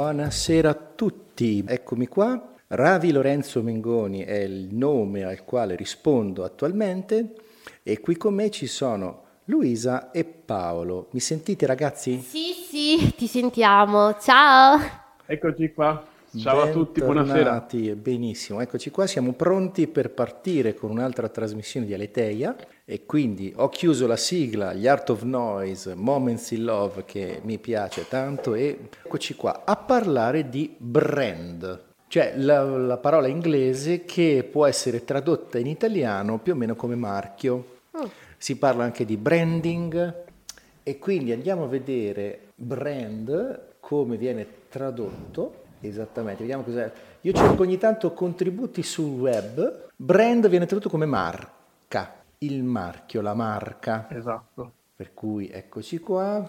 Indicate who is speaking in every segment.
Speaker 1: Buonasera a tutti, eccomi qua. Ravi Lorenzo Mengoni è il nome al quale rispondo attualmente e qui con me ci sono Luisa e Paolo. Mi sentite ragazzi?
Speaker 2: Sì, sì, ti sentiamo. Ciao.
Speaker 3: Eccoci qua. Ciao a tutti, buonasera.
Speaker 1: Benissimo, eccoci qua, siamo pronti per partire con un'altra trasmissione di Aleteia e quindi ho chiuso la sigla, gli Art of Noise, Moments in Love che mi piace tanto e eccoci qua a parlare di brand, cioè la, la parola inglese che può essere tradotta in italiano più o meno come marchio. Mm. Si parla anche di branding e quindi andiamo a vedere brand come viene tradotto Esattamente, vediamo cos'è. Io cerco ogni tanto contributi sul web. Brand viene tradotto come marca, il marchio, la marca.
Speaker 3: Esatto.
Speaker 1: Per cui eccoci qua.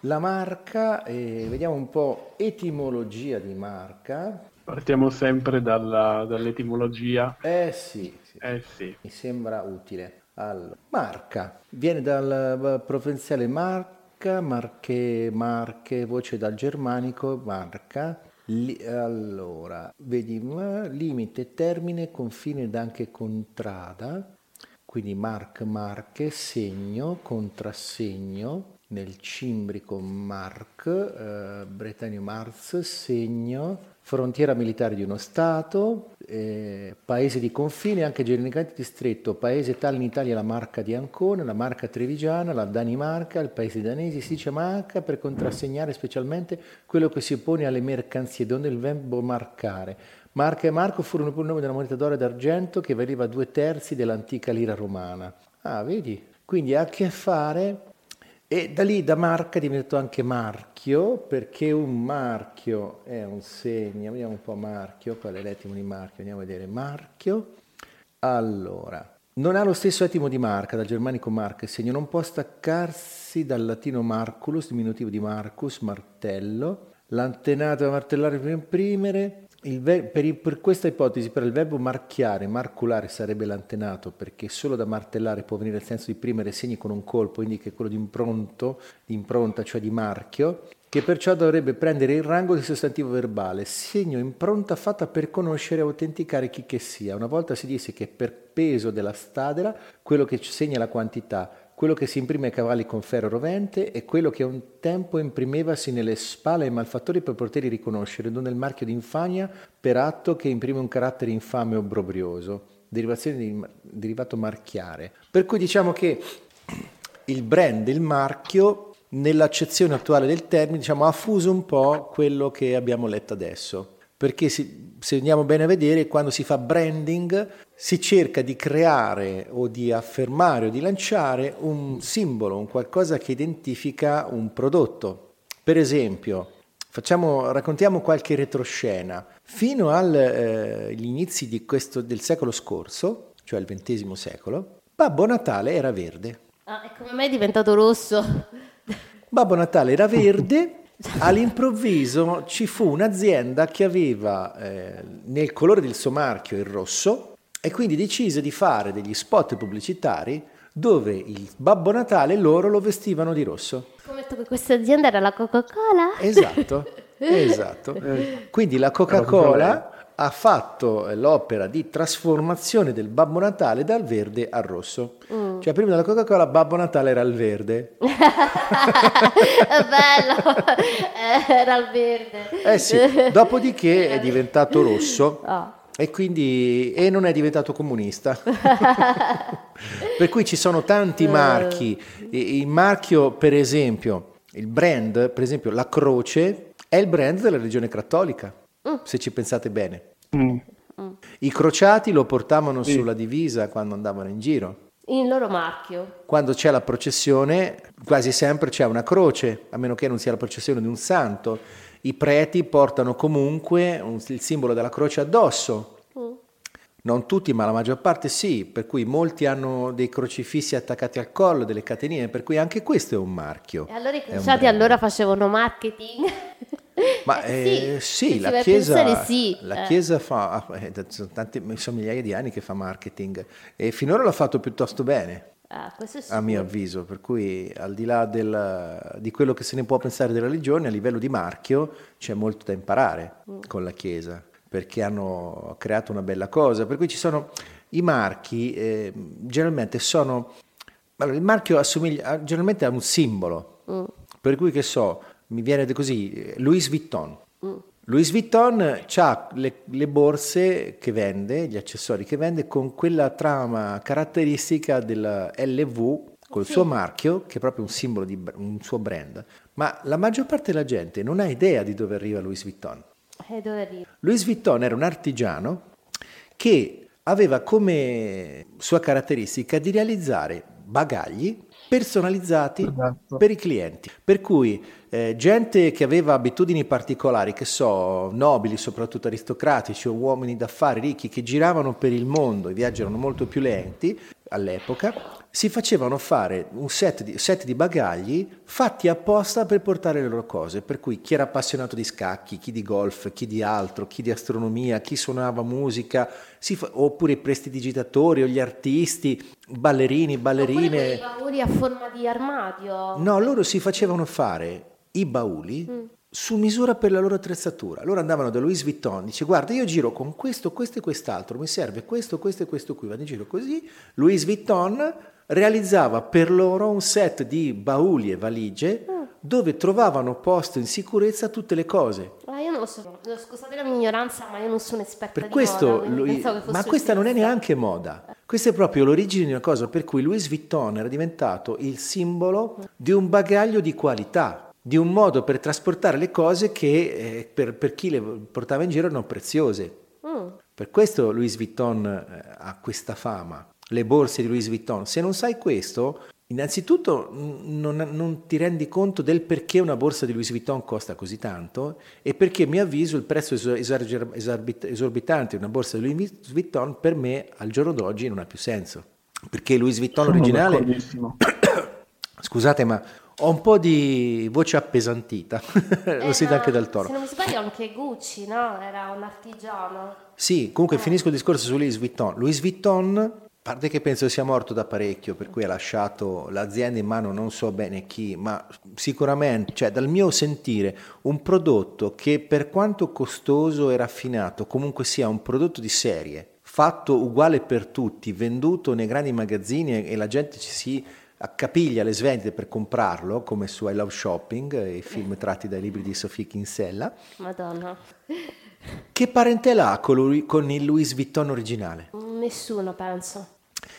Speaker 1: La marca, e vediamo un po' etimologia di marca.
Speaker 3: Partiamo sempre dalla, dall'etimologia.
Speaker 1: Eh sì, sì.
Speaker 3: Eh sì.
Speaker 1: Mi sembra utile. Allora, marca viene dal provenzale marca Marca, Marche, Marche, voce dal germanico, Marca. Li, allora, vedi, limite, termine, confine ed anche contrada, quindi Marc, Marche, segno, contrassegno, nel cimbrico Marc, eh, Bretanio Mars, segno, frontiera militare di uno Stato, eh, paese di confine, anche genericamente distretto, paese tale in Italia la marca di Ancona, la marca trevigiana, la Danimarca, il paese danese, si dice marca per contrassegnare specialmente quello che si oppone alle mercanzie, donde il verbo marcare. Marca e Marco furono pure il nome della moneta d'oro e d'argento che valeva due terzi dell'antica lira romana. Ah, vedi? Quindi ha a che fare e da lì da marca è diventato anche marchio, perché un marchio è un segno, vediamo un po' marchio, qual è l'etimo di marchio, andiamo a vedere marchio. Allora, non ha lo stesso etimo di marca, dal germanico marca, il segno non può staccarsi dal latino marculus, diminutivo di marcus, martello, l'antenato da martellare per imprimere, Ver- per, per, questa ipotesi, per il verbo marchiare, marculare sarebbe l'antenato, perché solo da martellare può venire il senso di primere segni con un colpo, indica quello di impronto, di impronta, cioè di marchio, che perciò dovrebbe prendere il rango di sostantivo verbale, segno impronta fatta per conoscere e autenticare chi che sia. Una volta si disse che per peso della stadera, quello che segna la quantità, quello che si imprime ai cavalli con ferro rovente e quello che un tempo imprimevasi nelle spalle ai malfattori per poterli riconoscere, donde il marchio di infamia per atto che imprime un carattere infame o obbrobrioso, derivazione di derivato marchiare. Per cui diciamo che il brand, il marchio, nell'accezione attuale del termine, diciamo, ha fuso un po' quello che abbiamo letto adesso perché se andiamo bene a vedere, quando si fa branding si cerca di creare o di affermare o di lanciare un simbolo, un qualcosa che identifica un prodotto. Per esempio, facciamo, raccontiamo qualche retroscena. Fino agli eh, inizi del secolo scorso, cioè il XX secolo, Babbo Natale era verde.
Speaker 2: Ah, e come mai è diventato rosso?
Speaker 1: Babbo Natale era verde all'improvviso ci fu un'azienda che aveva eh, nel colore del suo marchio il rosso e quindi decise di fare degli spot pubblicitari dove il Babbo Natale loro lo vestivano di rosso.
Speaker 2: Scommetto che questa azienda era la Coca-Cola?
Speaker 1: Esatto, esatto. Quindi la Coca-Cola ha fatto l'opera di trasformazione del Babbo Natale dal verde al rosso. Mm. Cioè prima della Coca-Cola Babbo Natale era il verde.
Speaker 2: Bello, era il verde.
Speaker 1: Eh sì, dopodiché è diventato rosso. Oh. E quindi e non è diventato comunista. per cui ci sono tanti eh. marchi. Il marchio, per esempio, il brand, per esempio, la croce è il brand della regione cattolica se ci pensate bene. Mm. I crociati lo portavano sì. sulla divisa quando andavano in giro.
Speaker 2: Il loro marchio.
Speaker 1: Quando c'è la processione, quasi sempre c'è una croce, a meno che non sia la processione di un santo. I preti portano comunque un, il simbolo della croce addosso. Mm. Non tutti, ma la maggior parte sì, per cui molti hanno dei crocifissi attaccati al collo, delle catenine, per cui anche questo è un marchio.
Speaker 2: E allora i crociati allora facevano marketing?
Speaker 1: Ma eh, eh, sì, sì la, chiesa, sì. la eh. Chiesa fa, eh, sono tante sono migliaia di anni che fa marketing e finora l'ha fatto piuttosto bene.
Speaker 2: Ah,
Speaker 1: a mio avviso, per cui al di là del- di quello che se ne può pensare delle religioni, a livello di marchio c'è molto da imparare con la Chiesa, perché hanno creato una bella cosa. Per cui ci sono i marchi, eh, generalmente sono... Allora, il marchio assomiglia, a- generalmente ha un simbolo, per cui che so, mi viene così, Louis Vuitton. Louis Vuitton ha le, le borse che vende, gli accessori che vende con quella trama caratteristica della LV, col suo marchio, che è proprio un simbolo di un suo brand. Ma la maggior parte della gente non ha idea di dove arriva Louis Vuitton.
Speaker 2: E arriva?
Speaker 1: Louis Vuitton era un artigiano che aveva come sua caratteristica di realizzare bagagli personalizzati
Speaker 3: Esatto.
Speaker 1: per i clienti. Per cui eh, gente che aveva abitudini particolari, che so, nobili, soprattutto aristocratici o uomini d'affari ricchi che giravano per il mondo, i viaggi erano molto più lenti all'epoca, si facevano fare un set di, set di bagagli fatti apposta per portare le loro cose. Per cui chi era appassionato di scacchi, chi di golf, chi di altro, chi di astronomia, chi suonava musica, si fa- oppure i prestidigitatori o gli artisti, ballerini, ballerine.
Speaker 2: quei bauli a forma di armadio.
Speaker 1: No, loro si facevano fare i bauli su misura per la loro attrezzatura. Loro andavano da Louis Vuitton, dice guarda io giro con questo, questo e quest'altro, mi serve questo, questo e questo qui, vado in giro così. Louis Vuitton realizzava per loro un set di bauli e valigie dove trovavano posto in sicurezza tutte le cose.
Speaker 2: Ah, io non lo so, scusate la mia ignoranza, ma io non sono esperta
Speaker 1: Per
Speaker 2: di
Speaker 1: questo,
Speaker 2: moda,
Speaker 1: lui- ma questa non è neanche moda, questa è proprio l'origine di una cosa per cui Louis Vuitton era diventato il simbolo di un bagaglio di qualità, di un modo per trasportare le cose che eh, per, per chi le portava in giro erano preziose.
Speaker 2: Mm.
Speaker 1: Per questo Louis Vuitton eh, ha questa fama, le borse di Louis Vuitton. Se non sai questo, innanzitutto non, non ti rendi conto del perché una borsa di Louis Vuitton costa così tanto e perché, a mio avviso, il prezzo esorbitante di una borsa di Louis Vuitton per me al giorno d'oggi non ha più senso. Perché Louis Vuitton
Speaker 3: Sono
Speaker 1: originale, scusate, ma ho un po' di voce appesantita, lo
Speaker 2: Eh,
Speaker 1: sento
Speaker 2: ma
Speaker 1: anche dal tono.
Speaker 2: Se non mi sbaglio anche Gucci, no? Era un artigiano.
Speaker 1: Sì, comunque finisco il discorso su Louis Vuitton. Louis Vuitton, parte che penso sia morto da parecchio, per cui ha lasciato l'azienda in mano non so bene chi, ma sicuramente, cioè dal mio sentire, un prodotto che per quanto costoso e raffinato, comunque sia un prodotto di serie, fatto uguale per tutti, venduto nei grandi magazzini e, la gente ci si accapiglia alle svendite per comprarlo, come su I Love Shopping, eh, i film tratti dai libri di Sofia Kinsella.
Speaker 2: Madonna.
Speaker 1: Che parentela ha con, lui- con il Louis Vuitton originale?
Speaker 2: Nessuno, penso.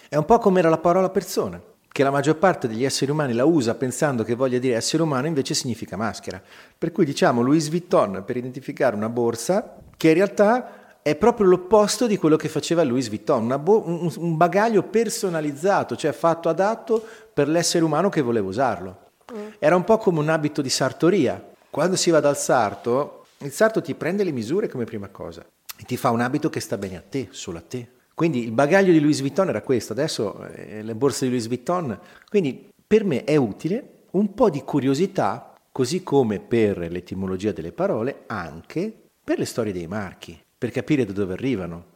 Speaker 1: È un po' come era la parola persona, che la maggior parte degli esseri umani la usa pensando che voglia dire essere umano, invece significa maschera. Per cui diciamo Louis Vuitton per identificare una borsa che in realtà è proprio l'opposto di quello che faceva Louis Vuitton, bo- un, un bagaglio personalizzato, cioè fatto adatto per l'essere umano che voleva usarlo. Era un po' come un abito di sartoria. Quando si va dal sarto, il sarto ti prende le misure come prima cosa e ti fa un abito che sta bene a te, solo a te. Quindi il bagaglio di Louis Vuitton era questo, adesso eh, le borse di Louis Vuitton. Quindi per me è utile un po' di curiosità, così come per l'etimologia delle parole, anche per le storie dei marchi, per capire da dove arrivano.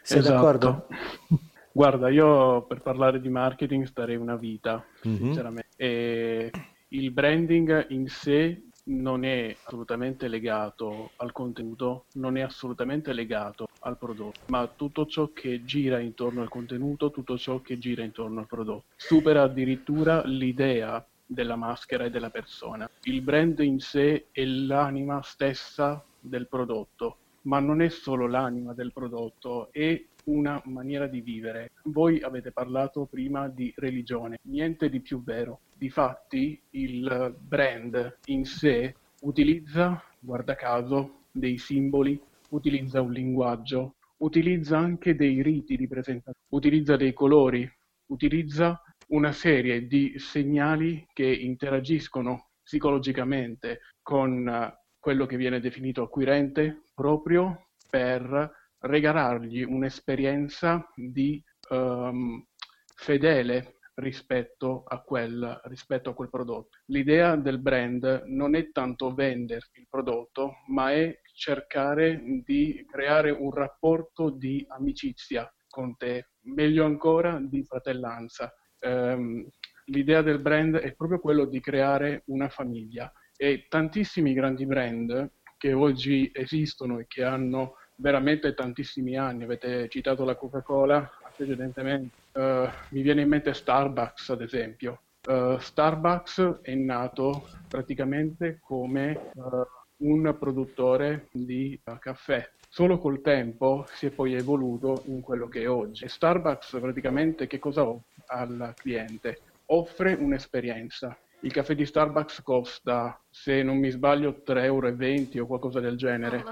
Speaker 1: Sei
Speaker 3: Esatto.
Speaker 1: d'accordo?
Speaker 3: Guarda, io per parlare di marketing starei una vita,
Speaker 1: Mhm.
Speaker 3: sinceramente. E il branding in sé non è assolutamente legato al contenuto, non è assolutamente legato al prodotto, ma tutto ciò che gira intorno al contenuto, tutto ciò che gira intorno al prodotto. Supera addirittura l'idea della maschera e della persona. Il brand in sé è l'anima stessa del prodotto, ma non è solo l'anima del prodotto, è una maniera di vivere. Voi avete parlato prima di religione, niente di più vero. Difatti il brand in sé utilizza, guarda caso, dei simboli, utilizza un linguaggio, utilizza anche dei riti di presentazione, utilizza dei colori, utilizza una serie di segnali che interagiscono psicologicamente con eh, quello che viene definito acquirente proprio per regalargli un'esperienza di ehm, fedele rispetto a, quel, rispetto a quel prodotto. L'idea del brand non è tanto venderti il prodotto, ma è cercare di creare un rapporto di amicizia con te, meglio ancora di fratellanza, ehm, l'idea del brand è proprio quello di creare una famiglia e tantissimi grandi brand che oggi esistono e che hanno veramente tantissimi anni, avete citato la Coca-Cola precedentemente, uh, mi viene in mente Starbucks ad esempio. Uh, Starbucks è nato praticamente come uh, un produttore di caffè. Solo col tempo si è poi evoluto in quello che è oggi. E Starbucks praticamente che cosa offre al cliente? Offre un'esperienza. Il caffè di Starbucks costa, se non mi sbaglio, 3,20 euro o qualcosa del genere.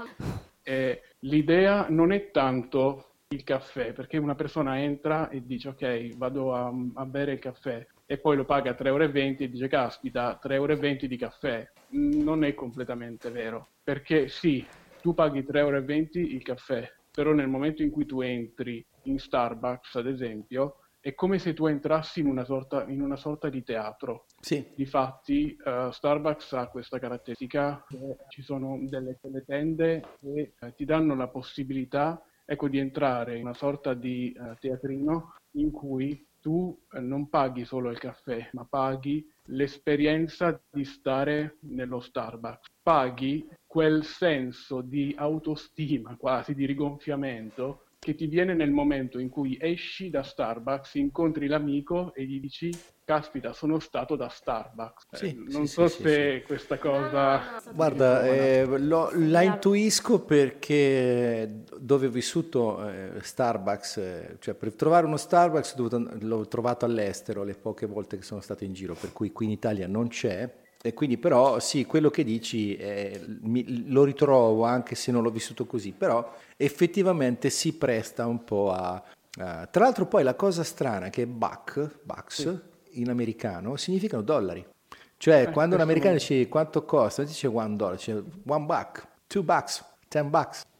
Speaker 3: E l'idea non è tanto il caffè, perché una persona entra e dice ok, vado a, a bere il caffè e poi lo paga 3,20 euro e dice caspita, 3,20 euro di caffè. Non è completamente vero, perché sì, tu paghi 3,20 euro il caffè, però nel momento in cui tu entri in Starbucks, ad esempio, è come se tu entrassi in una sorta, in una sorta di teatro.
Speaker 1: Sì.
Speaker 3: Difatti, uh, Starbucks ha questa caratteristica, che ci sono delle, delle tende che uh, ti danno la possibilità ecco, di entrare in una sorta di uh, teatrino in cui tu non paghi solo il caffè, ma paghi l'esperienza di stare nello Starbucks. Paghi quel senso di autostima, quasi di rigonfiamento, che ti viene nel momento in cui esci da Starbucks, incontri l'amico e gli dici caspita, sono stato da Starbucks.
Speaker 1: Sì,
Speaker 3: eh, non
Speaker 1: sì,
Speaker 3: so
Speaker 1: sì,
Speaker 3: se
Speaker 1: sì,
Speaker 3: questa cosa...
Speaker 1: Guarda, eh, lo, la intuisco perché dove ho vissuto eh, Starbucks, eh, cioè per trovare uno Starbucks dovuto, l'ho trovato all'estero le poche volte che sono stato in giro, per cui qui in Italia non c'è. E quindi però sì, quello che dici eh, mi, lo ritrovo anche se non l'ho vissuto così, però effettivamente si presta un po' a... a tra l'altro poi la cosa strana è che buck, bucks sì. in americano significano dollari. Cioè eh, quando un americano dice quanto costa, dice one dollar, dice one buck, two bucks, ten bucks.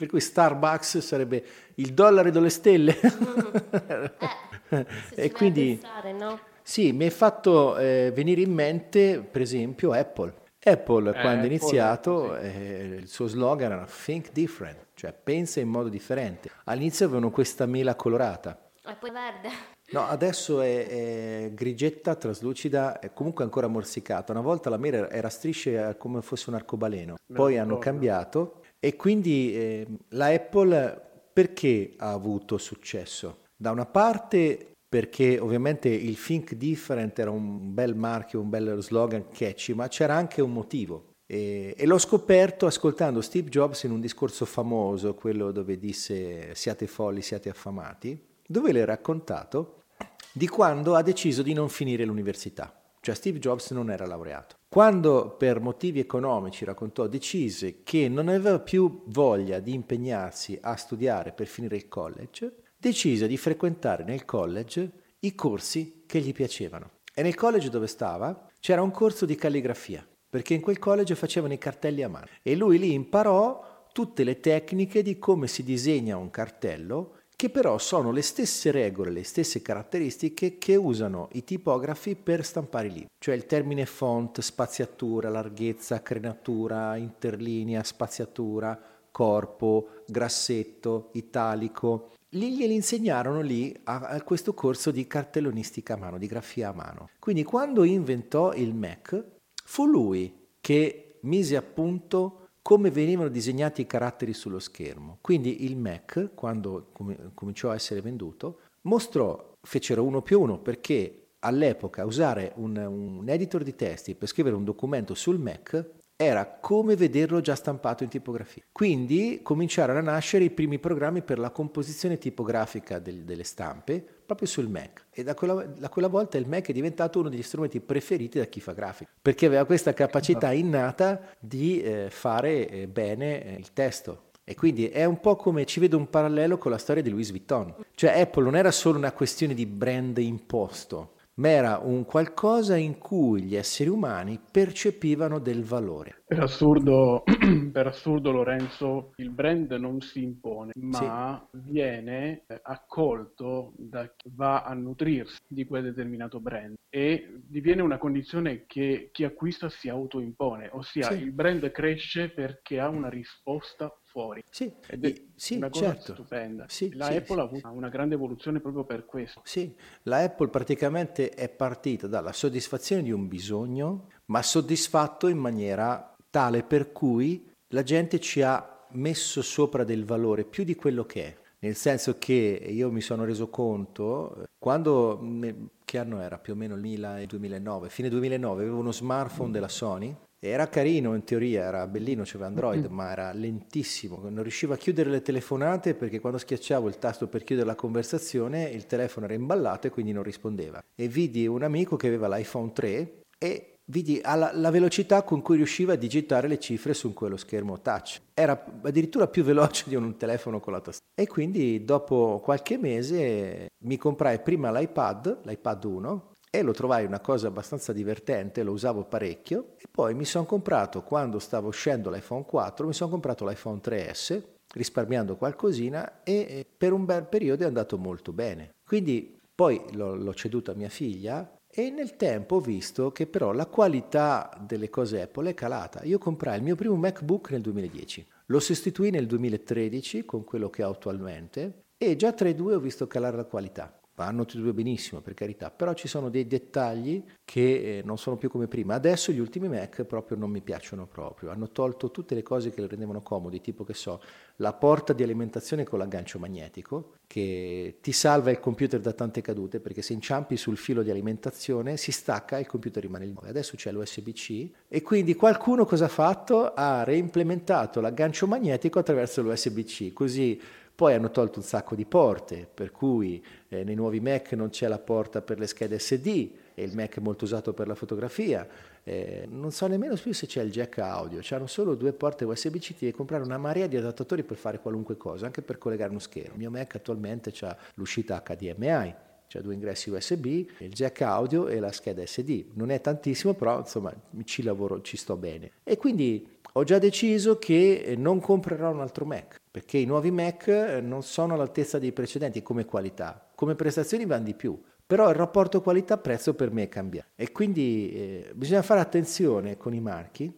Speaker 1: per cui Starbucks sarebbe il dollaro delle stelle.
Speaker 2: eh, e quindi... Pensare, no?
Speaker 1: Sì, mi è fatto eh, venire in mente, per esempio, Apple. Apple, eh, quando ha iniziato, sì. eh, il suo slogan era Think Different, cioè pensa in modo differente. All'inizio avevano questa mela colorata.
Speaker 2: E poi verde.
Speaker 1: No, adesso è, è, grigetta, traslucida, è comunque ancora morsicata. Una volta la mela era strisce come fosse un arcobaleno, poi hanno cambiato e quindi eh, la Apple perché ha avuto successo? Da una parte perché ovviamente il Think Different era un bel marchio, un bel slogan catchy, ma c'era anche un motivo. E, e, l'ho scoperto ascoltando Steve Jobs in un discorso famoso, quello dove disse siate folli, siate affamati, dove le ha raccontato di quando ha deciso di non finire l'università. Cioè Steve Jobs non era laureato. Quando per motivi economici, raccontò, decise che non aveva più voglia di impegnarsi a studiare per finire il college, decise di frequentare nel college i corsi che gli piacevano. E nel college dove stava c'era un corso di calligrafia, perché in quel college facevano i cartelli a mano. E lui lì imparò tutte le tecniche di come si disegna un cartello, che però sono le stesse regole, le stesse caratteristiche che usano i tipografi per stampare i libri. Cioè il termine font, spaziatura, larghezza, crenatura, interlinea, spaziatura, corpo, grassetto, italico, Lì glieli insegnarono lì a, a, questo corso di cartellonistica a mano, di grafia a mano. Quindi quando inventò il Mac, fu lui che mise a punto come venivano disegnati i caratteri sullo schermo. Quindi il Mac, quando com- cominciò a essere venduto, mostrò, fecero uno più uno perché all'epoca usare un, un editor di testi per scrivere un documento sul Mac era come vederlo già stampato in tipografia. Quindi cominciarono a nascere i primi programmi per la composizione tipografica del, delle stampe proprio sul Mac e da quella, da quella, volta il Mac è diventato uno degli strumenti preferiti da chi fa grafica perché aveva questa capacità innata di eh, fare eh, bene eh, il testo. E quindi è un po' come ci vedo un parallelo con la storia di Louis Vuitton. Cioè Apple non era solo una questione di brand imposto, ma era un qualcosa in cui gli esseri umani percepivano del valore.
Speaker 3: Per assurdo, per assurdo, Lorenzo, il brand non si impone, ma sì. viene eh, accolto da chi va a nutrirsi di quel determinato brand e diviene una condizione che chi acquista si autoimpone, ossia sì. il brand cresce perché ha una risposta fuori.
Speaker 1: Sì,
Speaker 3: Ed è sì, una cosa certo. stupenda.
Speaker 1: Sì,
Speaker 3: la
Speaker 1: sì,
Speaker 3: Apple ha avuto una grande evoluzione proprio per questo.
Speaker 1: Sì, la Apple praticamente è partita dalla soddisfazione di un bisogno, ma soddisfatto in maniera tale per cui la gente ci ha messo sopra del valore più di quello che è. Nel senso che io mi sono reso conto, quando, che anno era? Più o meno il 2009, fine 2009, avevo uno smartphone della Sony, era carino in teoria, era bellino, c'era Android, mm. ma era lentissimo, non riuscivo a chiudere le telefonate perché quando schiacciavo il tasto per chiudere la conversazione il telefono era imballato e quindi non rispondeva. E vidi un amico che aveva l'iPhone 3 e vidi alla, la velocità con cui riusciva a digitare le cifre su quello schermo touch. Era addirittura più veloce di un telefono con la tastiera. E quindi dopo qualche mese mi comprai prima l'iPad, l'iPad 1, e lo trovai una cosa abbastanza divertente, lo usavo parecchio, e poi mi sono comprato, quando stavo uscendo l'iPhone 4, mi sono comprato l'iPhone 3S, risparmiando qualcosina, e per un bel periodo è andato molto bene. Quindi poi l'ho, l'ho ceduto a mia figlia e nel tempo ho visto che però la qualità delle cose Apple è calata. Io comprai il mio primo MacBook nel 2010, lo sostituì nel 2013 con quello che ho attualmente e già tra i due ho visto calare la qualità vanno tutti due benissimo per carità, però ci sono dei dettagli che eh, non sono più come prima. Adesso gli ultimi Mac proprio non mi piacciono proprio, hanno tolto tutte le cose che le rendevano comodi, tipo che so, la porta di alimentazione con l'aggancio magnetico che ti salva il computer da tante cadute perché se inciampi sul filo di alimentazione si stacca e il computer rimane lì. Adesso c'è l'USB-C e quindi qualcuno cosa ha fatto? Ha reimplementato l'aggancio magnetico attraverso l'USB-C, così poi hanno tolto un sacco di porte, per cui eh, nei nuovi Mac non c'è la porta per le schede SD e il Mac è molto usato per la fotografia. Eh, non so nemmeno più se c'è il jack audio, c'hanno solo due porte USB-C, devi comprare una marea di adattatori per fare qualunque cosa, anche per collegare uno schermo. Il mio Mac attualmente ha l'uscita HDMI, c'è due ingressi USB, il jack audio e la scheda SD. Non è tantissimo, però insomma ci lavoro, ci sto bene. E quindi ho già deciso che non comprerò un altro Mac perché i nuovi Mac eh, non sono all'altezza dei precedenti come qualità, come prestazioni vanno di più, però il rapporto qualità-prezzo per me è cambiato e quindi eh, bisogna fare attenzione con i marchi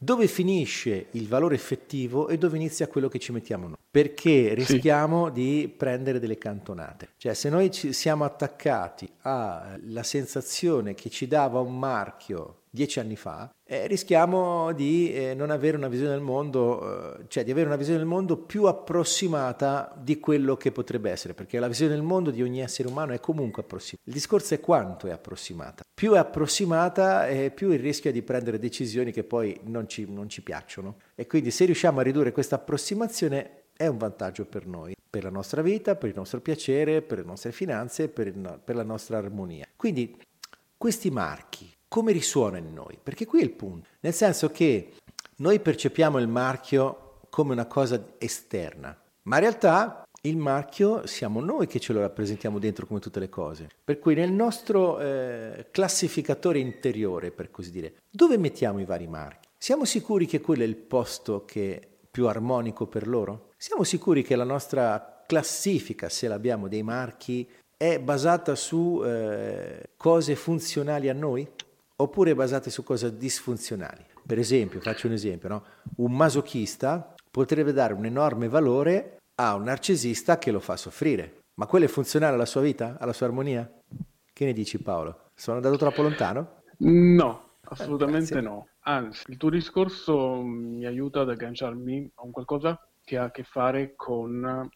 Speaker 1: dove finisce il valore effettivo e dove inizia quello che ci mettiamo noi, perché rischiamo sì. di prendere delle cantonate. Cioè se noi ci siamo attaccati alla sensazione che ci dava un marchio dieci anni fa, eh, rischiamo di eh, non avere una visione del mondo, eh, cioè di avere una visione del mondo più approssimata di quello che potrebbe essere, perché la visione del mondo di ogni essere umano è comunque approssimata. Il discorso è quanto è approssimata. Più è approssimata, più il rischio di prendere decisioni che poi non ci, non ci piacciono. E quindi se riusciamo a ridurre questa approssimazione è un vantaggio per noi, per la nostra vita, per il nostro piacere, per le nostre finanze, per, il, per la nostra armonia. Quindi questi marchi come risuona in noi? Perché qui è il punto. Nel senso che noi percepiamo il marchio come una cosa esterna, ma in realtà il marchio siamo noi che ce lo rappresentiamo dentro come tutte le cose. Per cui nel nostro eh, classificatore interiore, per così dire, dove mettiamo i vari marchi? Siamo sicuri che quello è il posto che è più armonico per loro? Siamo sicuri che la nostra classifica, se l'abbiamo dei marchi, è basata su eh, cose funzionali a noi? Oppure basate su cose disfunzionali. Per esempio, faccio un esempio, no? un masochista potrebbe dare un enorme valore a un narcisista che lo fa soffrire, ma quello è funzionale alla sua vita, alla sua armonia? Che ne dici Paolo? Sono andato troppo lontano?
Speaker 3: No, assolutamente eh, no. Anzi, il tuo discorso mi aiuta ad agganciarmi a un qualcosa che ha a che fare con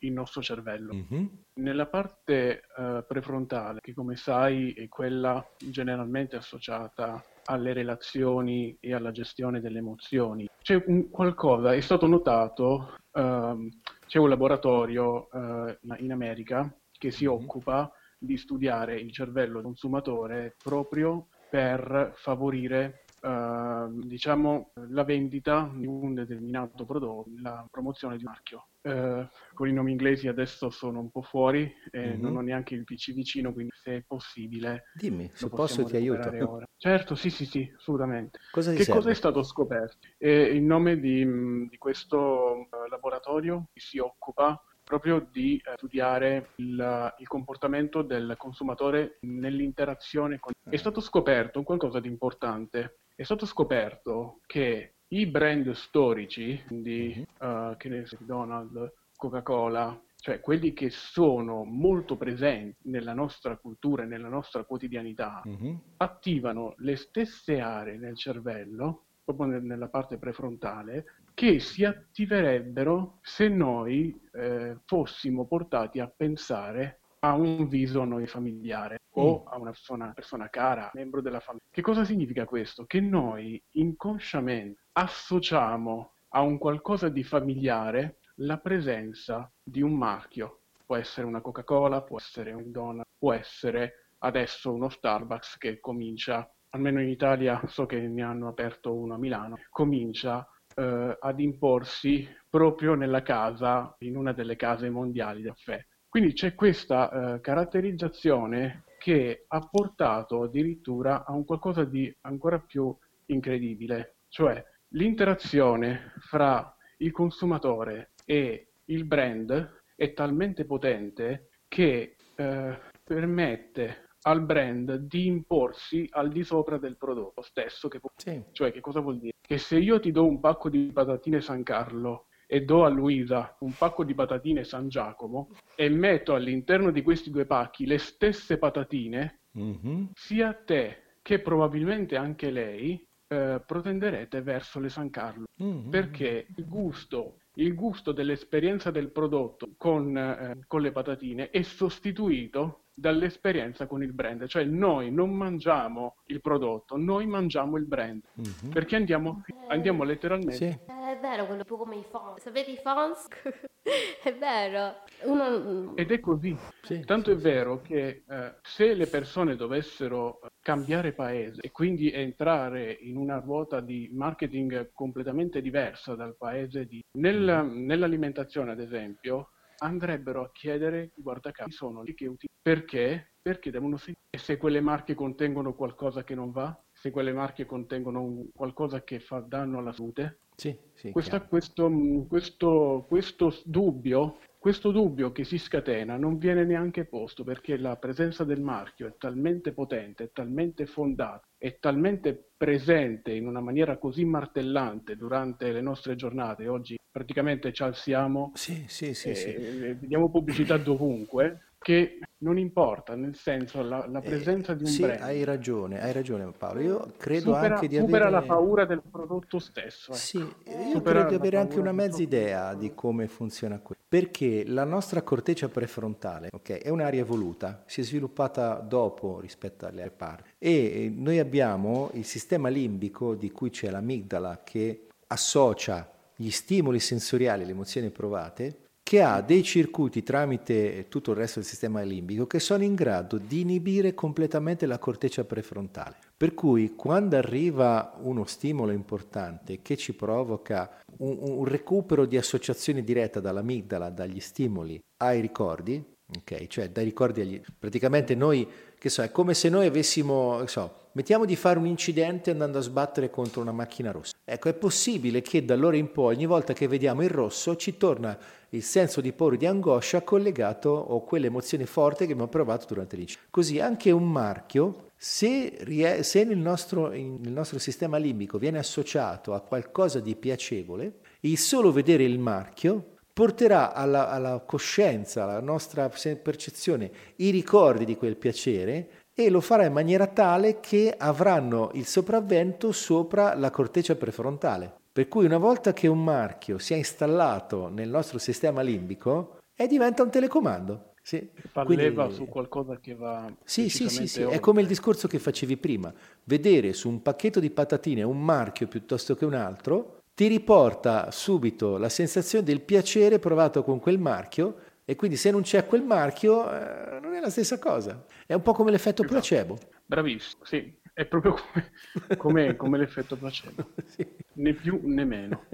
Speaker 3: il nostro cervello. Mm-hmm. Nella parte uh, prefrontale, che come sai è quella generalmente associata alle relazioni e alla gestione delle emozioni, c'è un qualcosa, è stato notato, uh, c'è un laboratorio uh, in America che si mm-hmm. occupa di studiare il cervello consumatore proprio per favorire uh, diciamo, la vendita di un determinato prodotto, la promozione di un marchio. Uh, con i nomi inglesi adesso sono un po' fuori e mm-hmm. non ho neanche il PC vicino, quindi se è possibile...
Speaker 1: Dimmi, se posso ti aiuto.
Speaker 3: Ora. Certo, sì, sì, sì, assolutamente.
Speaker 1: Cosa
Speaker 3: che
Speaker 1: serve?
Speaker 3: cosa è stato scoperto? Eh, il nome di, di questo uh, laboratorio che si occupa proprio di eh, studiare il, il, comportamento del consumatore nell'interazione con... È stato scoperto qualcosa di importante. È stato scoperto che i brand storici, quindi uh, che ne so, McDonald's, Coca-Cola, cioè quelli che sono molto presenti nella nostra cultura e nella nostra quotidianità, uh-huh. attivano le stesse aree nel cervello, proprio nella parte prefrontale, che si attiverebbero se noi eh, fossimo portati a pensare a un viso a noi familiare o mm. a una persona, persona cara, membro della famiglia. Che cosa significa questo? Che noi inconsciamente associamo a un qualcosa di familiare la presenza di un marchio. Può essere una Coca-Cola, può essere un Donald, può essere adesso uno Starbucks che comincia, almeno in Italia so che ne hanno aperto uno a Milano, comincia eh, ad imporsi proprio nella casa, in una delle case mondiali del caffè. Quindi c'è questa eh, caratterizzazione che ha portato addirittura a un qualcosa di ancora più incredibile, cioè l'interazione fra il consumatore e il brand è talmente potente che eh, permette al brand di imporsi al di sopra del prodotto stesso. Che può... sì. Cioè, che cosa vuol dire? Che se io ti do un pacco di patatine San Carlo e do a Luisa un pacco di patatine San Giacomo e metto all'interno di questi due pacchi le stesse patatine, mm-hmm. sia te che probabilmente anche lei eh, protenderete verso le San Carlo mm-hmm. perché il gusto il gusto dell'esperienza del prodotto con, eh, con le patatine è sostituito dall'esperienza con il brand, cioè noi non mangiamo il prodotto, noi mangiamo il brand, mm-hmm. perché andiamo, andiamo letteralmente... Sì.
Speaker 2: È vero, quello più come i fans, sapete i fans? è vero. Uno...
Speaker 3: Ed è così, sì, tanto sì, è vero che eh, se le persone dovessero cambiare paese e quindi entrare in una ruota di marketing completamente diversa dal paese di... Nel, mm-hmm. nell'alimentazione, ad esempio, andrebbero a chiedere, guarda caso, sono lì che utilizzano. Perché? Perché devono sentire se quelle marche contengono qualcosa che non va, se quelle marche contengono qualcosa che fa danno alla salute.
Speaker 1: Sì, sì,
Speaker 3: Questa, questo, questo, questo dubbio questo dubbio che si scatena non viene neanche posto perché la presenza del marchio è talmente potente, è talmente fondata, è talmente presente in una maniera così martellante durante le nostre giornate. Oggi praticamente ci alziamo
Speaker 1: sì, sì, sì,
Speaker 3: e vediamo pubblicità dovunque che non importa, nel senso la, la eh, presenza eh, di un
Speaker 1: sì,
Speaker 3: brand.
Speaker 1: hai ragione, hai ragione Paolo. Io credo
Speaker 3: supera,
Speaker 1: anche di
Speaker 3: supera
Speaker 1: avere...
Speaker 3: la paura del prodotto stesso. Ecco.
Speaker 1: Sì, io supera credo di avere anche una mezza idea di come funziona qui. Perché la nostra corteccia prefrontale okay, è un'area evoluta, si è sviluppata dopo rispetto alle altre parti. E noi abbiamo il sistema limbico di cui c'è l'amigdala che associa gli stimoli sensoriali, le emozioni provate che ha dei circuiti tramite tutto il resto del sistema limbico che sono in grado di inibire completamente la corteccia prefrontale. Per cui quando arriva uno stimolo importante che ci provoca un, un recupero di associazione diretta dall'amigdala, dagli stimoli ai ricordi, ok, cioè dai ricordi agli... praticamente noi, che so, è come se noi avessimo, so, mettiamo di fare un incidente andando a sbattere contro una macchina rossa. Ecco, è possibile che da allora in poi, ogni volta che vediamo il rosso, ci torna il senso di paura e di angoscia collegato o quell'emozione forte che abbiamo provato durante l'incidente. Così anche un marchio, se, se nel, nostro, nel nostro sistema limbico viene associato a qualcosa di piacevole, il solo vedere il marchio porterà alla, alla, coscienza, alla nostra percezione, i ricordi di quel piacere e lo farà in maniera tale che avranno il sopravvento sopra la corteccia prefrontale. Per cui una volta che un marchio si è installato nel nostro sistema limbico, è diventa un telecomando. Sì.
Speaker 3: Leva Quindi... su qualcosa che va.
Speaker 1: Sì, sì, sì, sì. è come il discorso che facevi prima. Vedere su un pacchetto di patatine un marchio piuttosto che un altro ti riporta subito la sensazione del piacere provato con quel marchio e quindi se non c'è quel marchio eh, non è la stessa cosa. È un po' come l'effetto esatto. placebo.
Speaker 3: Bravissimo, sì. È proprio come, come, come l'effetto placebo,
Speaker 1: Sì.
Speaker 3: né più né meno.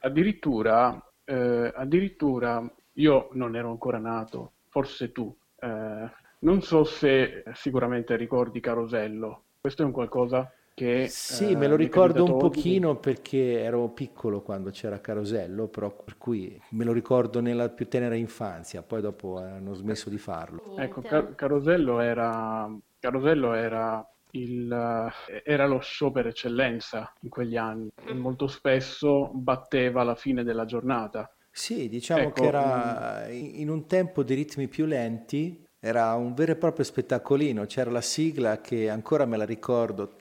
Speaker 3: Addirittura, eh, addirittura io non ero ancora nato, forse tu. eh, non so se sicuramente ricordi Carosello. Questo è un qualcosa che
Speaker 1: Sì,
Speaker 3: eh,
Speaker 1: me lo ricordo un pochino perché ero piccolo quando c'era Carosello, però per cui me lo ricordo nella più tenera infanzia, poi dopo hanno smesso di farlo.
Speaker 3: Ecco,
Speaker 2: Niente.
Speaker 3: Car- Carosello era, Carosello era, il, era lo show per eccellenza in quegli anni e molto spesso batteva la fine della giornata.
Speaker 1: Sì, diciamo
Speaker 3: Ecco,
Speaker 1: che era in in un tempo di ritmi più lenti, era un vero e proprio spettacolino, c'era la sigla che ancora me la ricordo,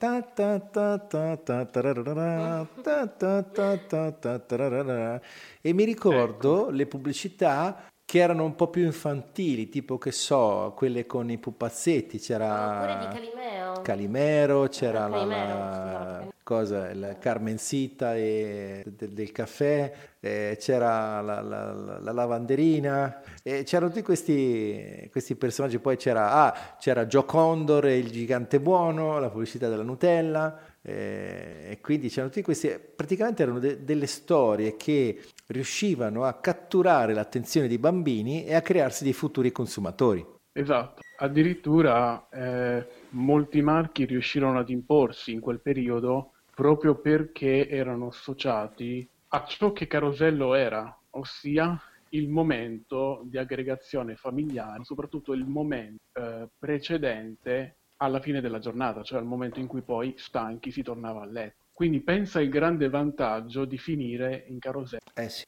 Speaker 1: e mi ricordo le pubblicità che erano un po' più infantili, tipo che so, quelle con i pupazzetti,
Speaker 2: Oppure di
Speaker 1: c'era
Speaker 2: Calimeo.
Speaker 1: Calimero, c'era la,
Speaker 2: Calimero,
Speaker 1: la-
Speaker 2: scusate.
Speaker 1: cosa, il Carmencita e del, del caffè, eh, c'era la, la- la- la lavanderina, e c'erano tutti questi, questi personaggi, poi c'era, ah, c'era Joe Condor e il gigante buono, la pubblicità della Nutella, eh, e quindi c'erano tutti questi, praticamente erano de- delle storie che riuscivano a catturare l'attenzione dei bambini e a crearsi dei futuri consumatori.
Speaker 3: Esatto, addirittura eh, molti marchi riuscirono ad imporsi in quel periodo proprio perché erano associati a ciò che Carosello era, ossia il momento di aggregazione familiare, soprattutto il momento eh, precedente alla fine della giornata, cioè al momento in cui poi stanchi si tornava a letto. Quindi pensa il grande vantaggio di finire in Carosello.
Speaker 1: Eh sì.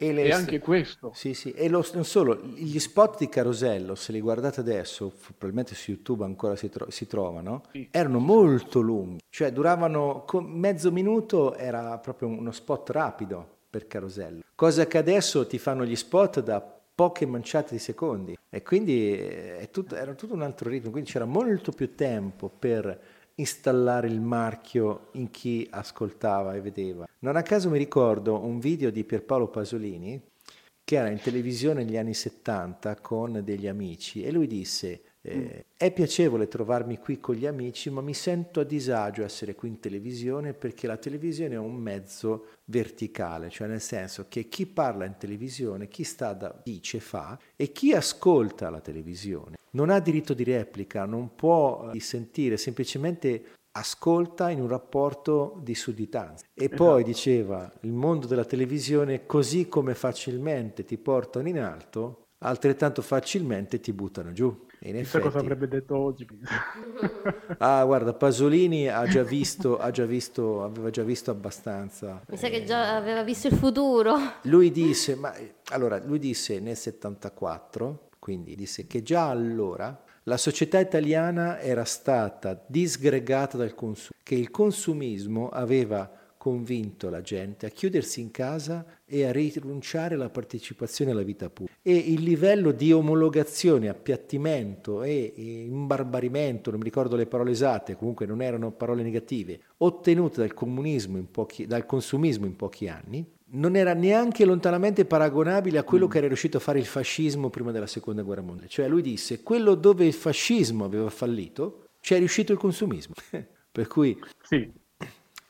Speaker 1: E, le-
Speaker 3: E anche questo,
Speaker 1: Sì, sì, e lo- non solo, gli spot di Carosello, se li guardate adesso, probabilmente su YouTube ancora si, tro- si trovano,
Speaker 3: Sì.
Speaker 1: erano molto lunghi, cioè duravano co- mezzo minuto, era proprio uno spot rapido per Carosello, cosa che adesso ti fanno gli spot da poche manciate di secondi e quindi eh, tutto- era tutto un altro ritmo, quindi c'era molto più tempo per installare il marchio in chi ascoltava e vedeva. Non a caso mi ricordo un video di Pierpaolo Pasolini che era in televisione negli anni 70 con degli amici e lui disse eh, è piacevole trovarmi qui con gli amici ma mi sento a disagio essere qui in televisione perché la televisione è un mezzo verticale, cioè nel senso che chi parla in televisione, chi sta da dice fa e chi ascolta la televisione non ha diritto di replica, non può eh, sentire, semplicemente ascolta in un rapporto di sudditanza. E poi diceva, il mondo della televisione così come facilmente ti portano in alto, altrettanto facilmente ti buttano giù. In
Speaker 3: chissà cosa avrebbe detto oggi.
Speaker 1: ah, guarda, Pasolini ha già visto, ha già visto, aveva già visto abbastanza.
Speaker 2: Mi sa che già aveva visto il futuro.
Speaker 1: Lui disse, ma eh, allora, lui disse nel 74, quindi disse che già allora la società italiana era stata disgregata dal consumo, che il consumismo aveva convinto la gente a chiudersi in casa e a rinunciare alla partecipazione alla vita pubblica. E il livello di omologazione, appiattimento e imbarbarimento, non mi ricordo le parole esatte, comunque non erano parole negative, ottenute dal comunismo in pochi, dal consumismo in pochi anni, non era neanche lontanamente paragonabile a quello che era riuscito a fare il fascismo prima della seconda guerra mondiale. Cioè lui disse, quello dove il fascismo aveva fallito, ci è riuscito il consumismo. per cui
Speaker 3: Sì,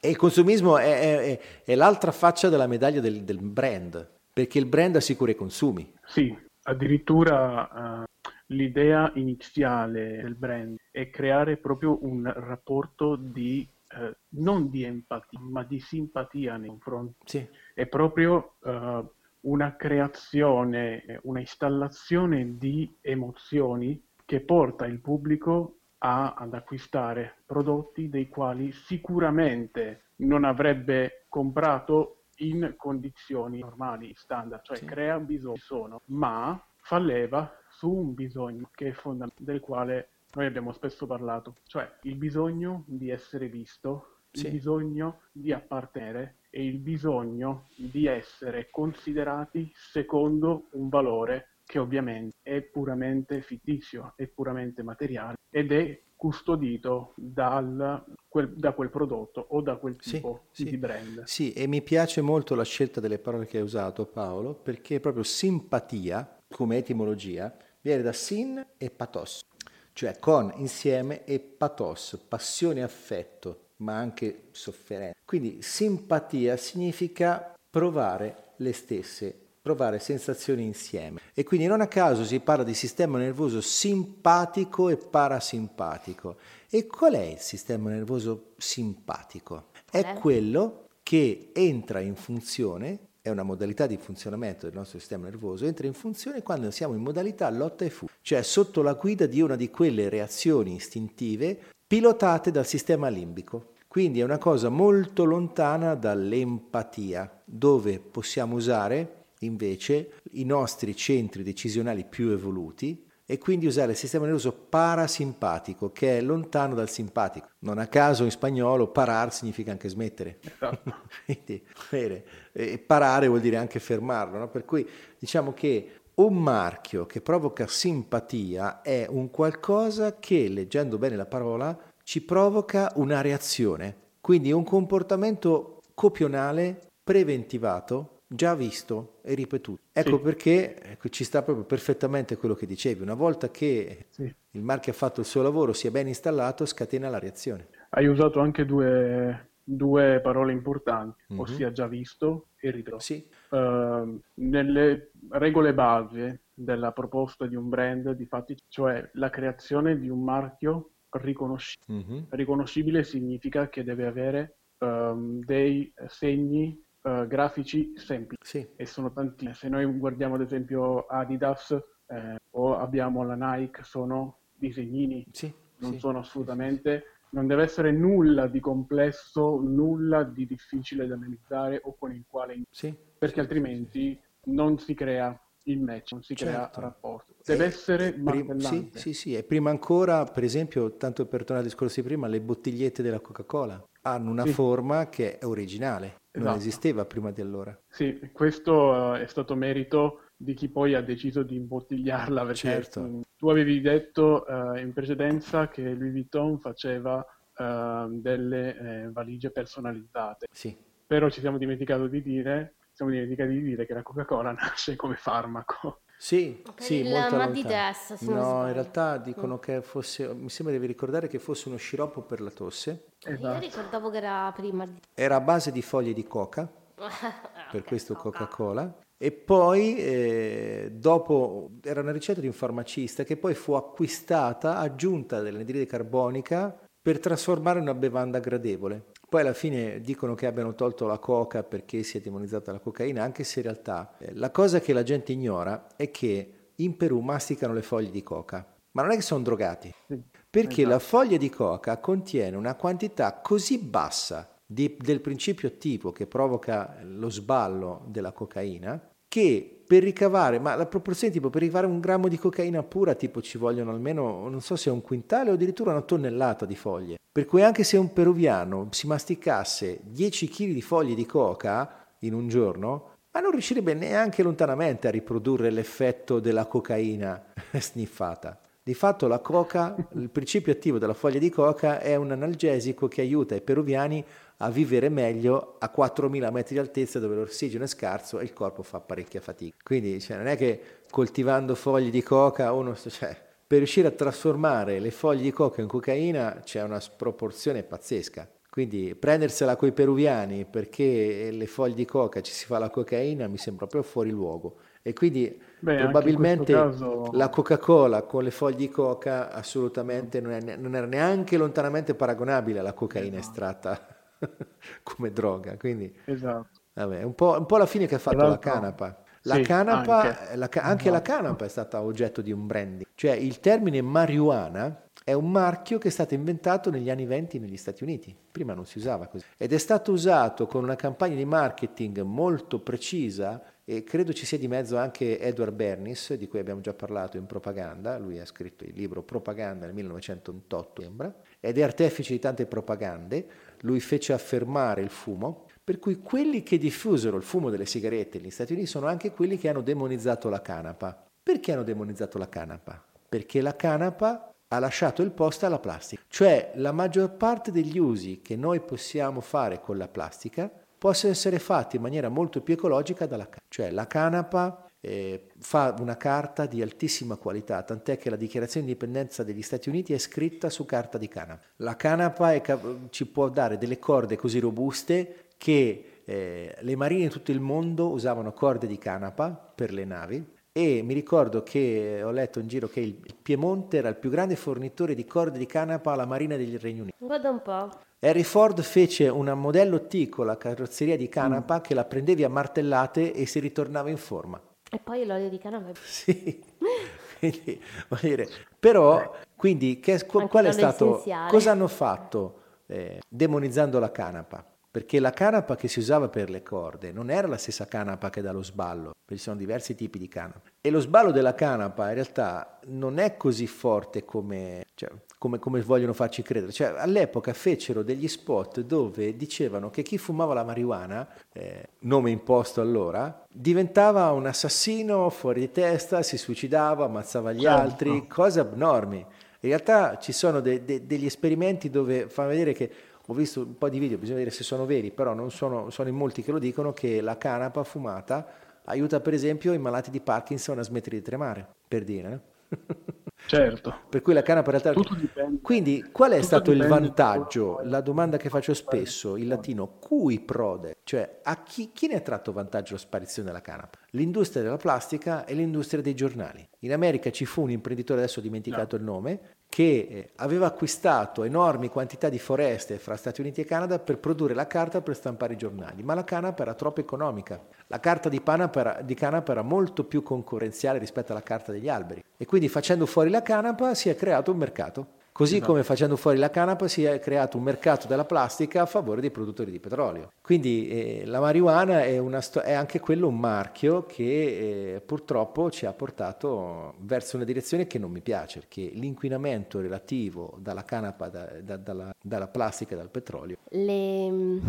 Speaker 1: e il consumismo è, è- è- è l'altra faccia della medaglia del, del brand, perché il brand assicura i consumi.
Speaker 3: Sì, addirittura eh, l'idea iniziale del brand è creare proprio un rapporto di, eh, non di empatia, ma di simpatia nei confronti.
Speaker 1: Sì,
Speaker 3: È proprio eh, una creazione, una installazione di emozioni che porta il pubblico a- ad acquistare prodotti dei quali sicuramente non avrebbe comprato in condizioni normali, standard, cioè
Speaker 1: Sì.
Speaker 3: crea bisogni, sono, ma fa leva su un bisogno che è fondamentale, del quale noi abbiamo spesso parlato, cioè il bisogno di essere visto, il
Speaker 1: Sì.
Speaker 3: bisogno di appartenere e il bisogno di essere considerati secondo un valore che ovviamente è puramente fittizio, è puramente materiale ed è custodito dal, quel, da quel prodotto o da quel
Speaker 1: Sì,
Speaker 3: tipo
Speaker 1: sì.
Speaker 3: di brand.
Speaker 1: Sì, e mi piace molto la scelta delle parole che hai usato Paolo, perché proprio simpatia, come etimologia, viene da sin e pathos, cioè con insieme e pathos, passione e affetto, ma anche sofferenza. Quindi simpatia significa provare le stesse, provare sensazioni insieme. E quindi non a caso si parla di sistema nervoso simpatico e parasimpatico. E qual è il sistema nervoso simpatico? È quello che entra in funzione è una modalità di funzionamento del nostro sistema nervoso, entra in funzione quando siamo in modalità lotta e fuga, cioè sotto la guida di una di quelle reazioni istintive pilotate dal sistema limbico. Quindi è una cosa molto lontana dall'empatia, dove possiamo usare invece i nostri centri decisionali più evoluti e quindi usare il sistema nervoso parasimpatico che è lontano dal simpatico. Non a caso in spagnolo parar significa anche smettere. Esatto. quindi, bene, e parare vuol dire anche fermarlo, no? per cui diciamo che un marchio che provoca simpatia è un qualcosa che, leggendo bene la parola, ci provoca una reazione, quindi un comportamento copionale preventivato già visto e ripetuto. Ecco sì. perché ecco, ci sta proprio perfettamente quello che dicevi. Una volta che sì. il marchio ha fatto il suo lavoro, si è ben installato, scatena la reazione.
Speaker 3: Hai usato anche due, due parole importanti, mm-hmm. ossia già visto e ritrovato.
Speaker 1: Sì.
Speaker 3: Uh, nelle regole base della proposta di un brand, difatti, cioè la creazione di un marchio riconoscibile. Mm-hmm. Riconoscibile significa che deve avere um, dei segni uh, grafici semplici
Speaker 1: sì.
Speaker 3: e sono tanti. Se noi guardiamo ad esempio Adidas eh, o abbiamo la Nike, sono disegnini,
Speaker 1: sì,
Speaker 3: non
Speaker 1: sì,
Speaker 3: sono assolutamente, non deve essere nulla di complesso, nulla di difficile da analizzare o con il quale, perché altrimenti non si crea il match, non si certo. crea rapporto. Deve e essere
Speaker 1: prim- sì, sì, sì, e prima ancora, per esempio, tanto per tornare al discorso di prima, le bottigliette della Coca-Cola hanno una sì. forma che è originale, esatto. non esisteva prima di allora.
Speaker 3: Sì, questo uh, è stato merito di chi poi ha deciso di imbottigliarla, perché
Speaker 1: certo.
Speaker 3: tu avevi detto uh, in precedenza che Louis Vuitton faceva uh, delle eh, valigie personalizzate.
Speaker 1: Sì.
Speaker 3: Però ci siamo dimenticati di dire, siamo dimenticati di dire che la Coca-Cola nasce come farmaco.
Speaker 1: Sì,
Speaker 2: per
Speaker 1: sì,
Speaker 2: il
Speaker 1: molto
Speaker 2: mal di testa,
Speaker 1: No, in realtà dicono mm. che fosse, mi sembra di ricordare che fosse uno sciroppo per la tosse.
Speaker 2: Esatto. Io ricordavo che era prima di...
Speaker 1: Era a base di foglie di coca, per questo Coca-Cola. E poi, eh, dopo, era una ricetta di un farmacista che poi fu acquistata, aggiunta dell'anidride carbonica per trasformare in una bevanda gradevole. Poi alla fine dicono che abbiano tolto la coca perché si è demonizzata la cocaina, anche se in realtà eh, la cosa che la gente ignora è che in Perù masticano le foglie di coca, ma non è che sono drogati, perché esatto. la foglia di coca contiene una quantità così bassa di, del principio attivo che provoca lo sballo della cocaina che per ricavare, ma la proporzione tipo per ricavare un grammo di cocaina pura tipo ci vogliono almeno, non so se è un quintale o addirittura una tonnellata di foglie. Per cui anche se un peruviano si masticasse 10 kg di foglie di coca in un giorno, ma non riuscirebbe neanche lontanamente a riprodurre l'effetto della cocaina sniffata. Di fatto la coca, il principio attivo della foglia di coca è un analgesico che aiuta i peruviani a vivere meglio a 4.000 metri di altezza dove l'ossigeno è scarso e il corpo fa parecchia fatica. Quindi cioè, non è che coltivando foglie di coca uno... Cioè, per riuscire a trasformare le foglie di coca in cocaina c'è una sproporzione pazzesca. Quindi prendersela coi peruviani perché le foglie di coca ci si fa la cocaina mi sembra proprio fuori luogo. E quindi Beh, probabilmente caso... la Coca-Cola con le foglie di coca assolutamente non, è, non era neanche lontanamente paragonabile alla cocaina esatto. estratta come droga. Quindi,
Speaker 3: esatto.
Speaker 1: Vabbè, un, po', un po' la fine che ha fatto esatto. la canapa. La sì, canapa, anche, la, anche la canapa è stata oggetto di un branding. Cioè il termine marijuana è un marchio che è stato inventato negli anni 20 negli Stati Uniti. Prima non si usava così. Ed è stato usato con una campagna di marketing molto precisa e credo ci sia di mezzo anche Edward Bernis, di cui abbiamo già parlato in propaganda. Lui ha scritto il libro Propaganda nel 1988, sembra, ed è artefice di tante propagande lui fece affermare il fumo, per cui quelli che diffusero il fumo delle sigarette negli Stati Uniti sono anche quelli che hanno demonizzato la canapa. Perché hanno demonizzato la canapa? Perché la canapa ha lasciato il posto alla plastica. Cioè la maggior parte degli usi che noi possiamo fare con la plastica possono essere fatti in maniera molto più ecologica dalla canapa. Cioè la canapa eh, fa una carta di altissima qualità, tant'è che la dichiarazione di indipendenza degli Stati Uniti è scritta su carta di canapa. La canapa è, ci può dare delle corde così robuste che eh, le marine di tutto il mondo usavano corde di canapa per le navi e mi ricordo che ho letto in giro che il Piemonte era il più grande fornitore di corde di canapa alla Marina degli Regni Uniti.
Speaker 2: Guarda un po'.
Speaker 1: Harry Ford fece un modello T con la carrozzeria di canapa mm. che la prendevi a martellate e si ritornava in forma.
Speaker 2: E poi l'olio di canapa.
Speaker 1: Sì. quindi, dire, però, quindi, che, qual è stato, cosa hanno fatto eh, demonizzando la canapa? perché la canapa che si usava per le corde non era la stessa canapa che dà lo sballo, perché ci sono diversi tipi di canapa. E lo sballo della canapa in realtà non è così forte come, cioè, come, come vogliono farci credere. Cioè, all'epoca fecero degli spot dove dicevano che chi fumava la marijuana, eh, nome imposto allora, diventava un assassino fuori di testa, si suicidava, ammazzava gli certo. altri, cose abnormi. In realtà ci sono de, de, degli esperimenti dove fanno vedere che ho visto un po' di video, bisogna vedere se sono veri, però non sono, sono in molti che lo dicono, che la canapa fumata aiuta per esempio i malati di Parkinson a smettere di tremare, per dire. No?
Speaker 3: Certo.
Speaker 1: Per cui la canapa in realtà... Quindi qual è stato il vantaggio? La domanda che faccio spesso, in latino, cui prode? Cioè, a chi, chi ne ha tratto vantaggio la sparizione della canapa? L'industria della plastica e l'industria dei giornali. In America ci fu un imprenditore, adesso ho dimenticato no. il nome, che eh, aveva acquistato enormi quantità di foreste fra Stati Uniti e Canada per produrre la carta per stampare i giornali, ma la canapa era troppo economica. La carta di, canapa, di canapa era molto più concorrenziale rispetto alla carta degli alberi e quindi facendo fuori la canapa si è creato un mercato. Così esatto. come facendo fuori la canapa si è creato un mercato della plastica a favore dei produttori di petrolio. Quindi eh, la marijuana è, sto- è, anche quello un marchio che eh, purtroppo ci ha portato verso una direzione che non mi piace, perché l'inquinamento relativo dalla canapa, da, da, dalla, dalla, plastica e dal petrolio.
Speaker 2: Le,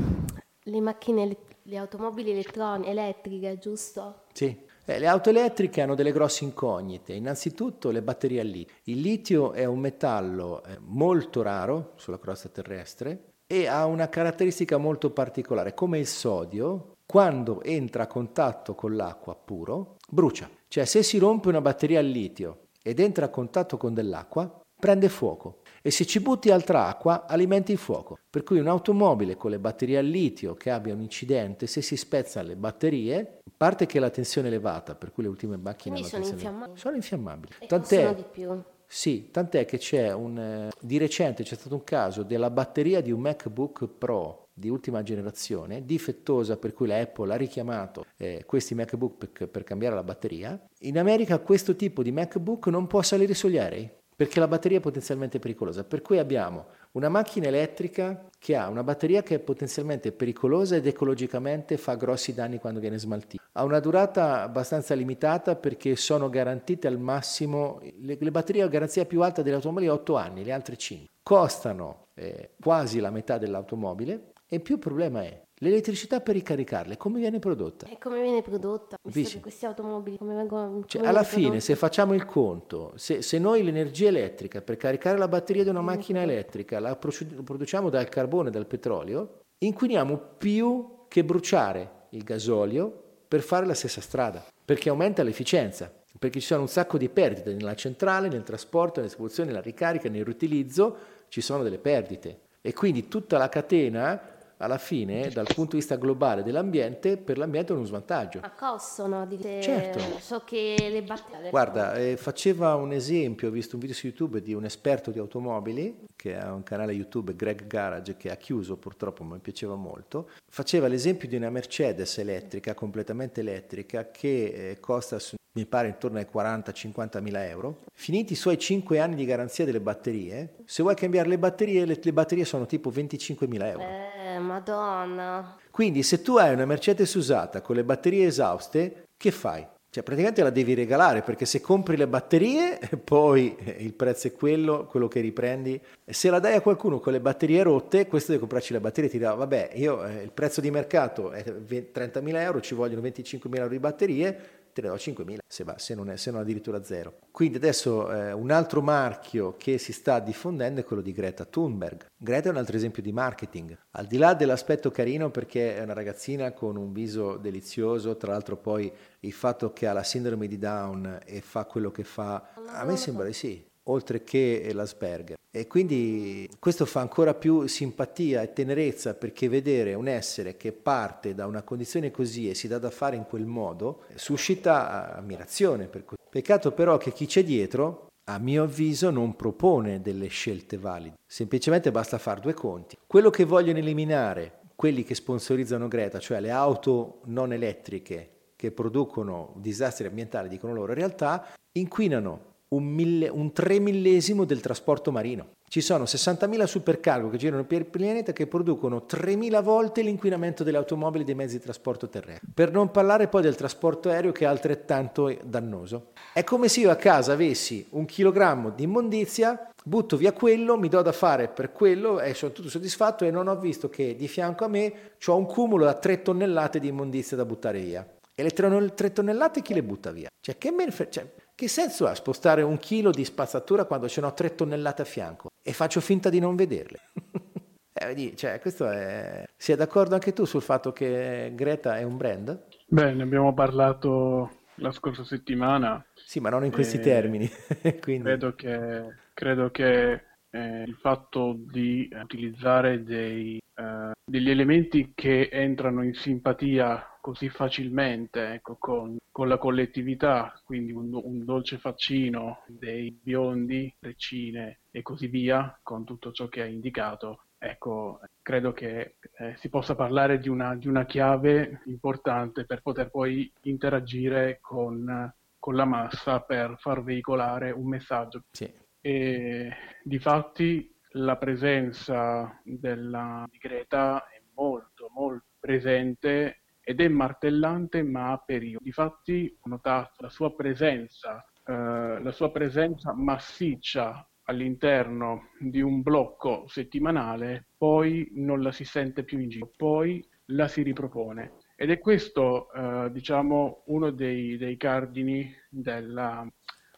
Speaker 2: le macchine, le automobili elettron- elettriche, giusto?
Speaker 1: Sì. Eh, le auto elettriche hanno delle grosse incognite. Innanzitutto le batterie al litio. Il litio è un metallo eh, molto raro sulla crosta terrestre e ha una caratteristica molto particolare. Come il sodio, quando entra a contatto con l'acqua puro, brucia. Cioè se si rompe una batteria al litio ed entra a contatto con dell'acqua, prende fuoco e se ci butti altra acqua alimenti il fuoco. Per cui un'automobile con le batterie al litio che abbia un incidente, se si spezzano le batterie, a parte che la tensione è elevata, per cui le ultime macchine
Speaker 2: Quindi sono infiammabili.
Speaker 1: Sono infiammabili.
Speaker 2: E tant'è, di più.
Speaker 1: Sì, tant'è che c'è un eh, di recente c'è stato un caso della batteria di un MacBook Pro di ultima generazione, difettosa per cui la Apple ha richiamato eh, questi MacBook per, per cambiare la batteria. In America questo tipo di MacBook non può salire sugli aerei perché la batteria è potenzialmente pericolosa. Per cui abbiamo una macchina elettrica che ha una batteria che è potenzialmente pericolosa ed ecologicamente fa grossi danni quando viene smaltita. Ha una durata abbastanza limitata perché sono garantite al massimo, le, le batterie a garanzia più alta delle automobili 8 anni, le altre 5. Costano eh, quasi la metà dell'automobile e il più problema è L'elettricità per ricaricarle, come viene prodotta?
Speaker 2: E come viene prodotta? Visto che questi automobili, come vengono come
Speaker 1: cioè, Alla fine, prodotti? se facciamo il conto, se, se, noi l'energia elettrica per caricare la batteria di una macchina elettrica la produciamo dal carbone e dal petrolio, inquiniamo più che bruciare il gasolio per fare la stessa strada, perché aumenta l'efficienza, perché ci sono un sacco di perdite nella centrale, nel trasporto, nella distribuzione, nella ricarica, nel riutilizzo, ci sono delle perdite. E quindi tutta la catena alla fine, dal punto di vista globale dell'ambiente, per l'ambiente è uno svantaggio.
Speaker 2: A costo, no? Di
Speaker 1: certo.
Speaker 2: So che le batterie...
Speaker 1: Guarda, eh, faceva un esempio, ho visto un video su YouTube di un esperto di automobili, che ha un canale YouTube, Greg Garage, che ha chiuso purtroppo, ma mi piaceva molto. Faceva l'esempio di una Mercedes elettrica, completamente elettrica, che eh, costa mi pare intorno ai 40-50 mila euro. Finiti i suoi 5 anni di garanzia delle batterie, se vuoi cambiare le batterie, le, le batterie sono tipo 25 mila euro.
Speaker 2: Eh, madonna.
Speaker 1: Quindi se tu hai una Mercedes usata con le batterie esauste, che fai? Cioè praticamente la devi regalare perché se compri le batterie poi il prezzo è quello, quello che riprendi. Se la dai a qualcuno con le batterie rotte, questo deve comprarci le batterie ti dà vabbè io eh, il prezzo di mercato è 30.000 euro, ci vogliono 25.000 euro di batterie, te ne do 5.000 se, va, se, non, è, se non addirittura zero. Quindi adesso eh, un altro marchio che si sta diffondendo è quello di Greta Thunberg. Greta è un altro esempio di marketing. Al di là dell'aspetto carino perché è una ragazzina con un viso delizioso, tra l'altro poi il fatto che ha la sindrome di Down e fa quello che fa, a me sembra di sì, oltre che l'Asperger. E quindi questo fa ancora più simpatia e tenerezza perché vedere un essere che parte da una condizione così e si dà da fare in quel modo suscita ammirazione. Peccato però che chi c'è dietro, a mio avviso, non propone delle scelte valide. Semplicemente basta fare due conti. Quello che vogliono eliminare quelli che sponsorizzano Greta, cioè le auto non elettriche che producono disastri ambientali, dicono loro, in realtà inquinano un, mille, un 3 millesimo del trasporto marino. Ci sono 60.000 supercargo che girano per il pianeta che producono 3.000 volte l'inquinamento delle automobili e dei mezzi di trasporto terrestre. Per non parlare poi del trasporto aereo che è altrettanto dannoso. È come se io a casa avessi un chilogrammo di immondizia, butto via quello, mi do da fare per quello e sono tutto soddisfatto e non ho visto che di fianco a me ho un cumulo da 3 tonnellate di immondizia da buttare via. E le 3 tonnellate chi le butta via? Cioè, che, me, cioè, che senso ha spostare un chilo di spazzatura quando ce n'ho 3 tonnellate a fianco e faccio finta di non vederle? eh, cioè, questo è... Sei d'accordo anche tu sul fatto che Greta è un brand?
Speaker 3: Beh, ne abbiamo parlato la scorsa settimana.
Speaker 1: Sì, ma non in questi termini.
Speaker 3: Quindi... Credo che, credo che eh, il fatto di utilizzare dei, eh, degli elementi che entrano in simpatia così facilmente ecco, con, con, la collettività, quindi un, un, dolce faccino dei biondi, treccine e così via, con tutto ciò che hai indicato, ecco, credo che eh, si possa parlare di una, di una, chiave importante per poter poi interagire con, con la massa per far veicolare un messaggio.
Speaker 1: Sì.
Speaker 3: E difatti la presenza della, di Greta è molto, molto presente ed è martellante ma a periodi. Difatti ho notato la sua presenza, eh, la sua presenza massiccia all'interno di un blocco settimanale, poi non la si sente più in giro, poi la si ripropone. Ed è questo, eh, diciamo, uno dei, dei cardini della,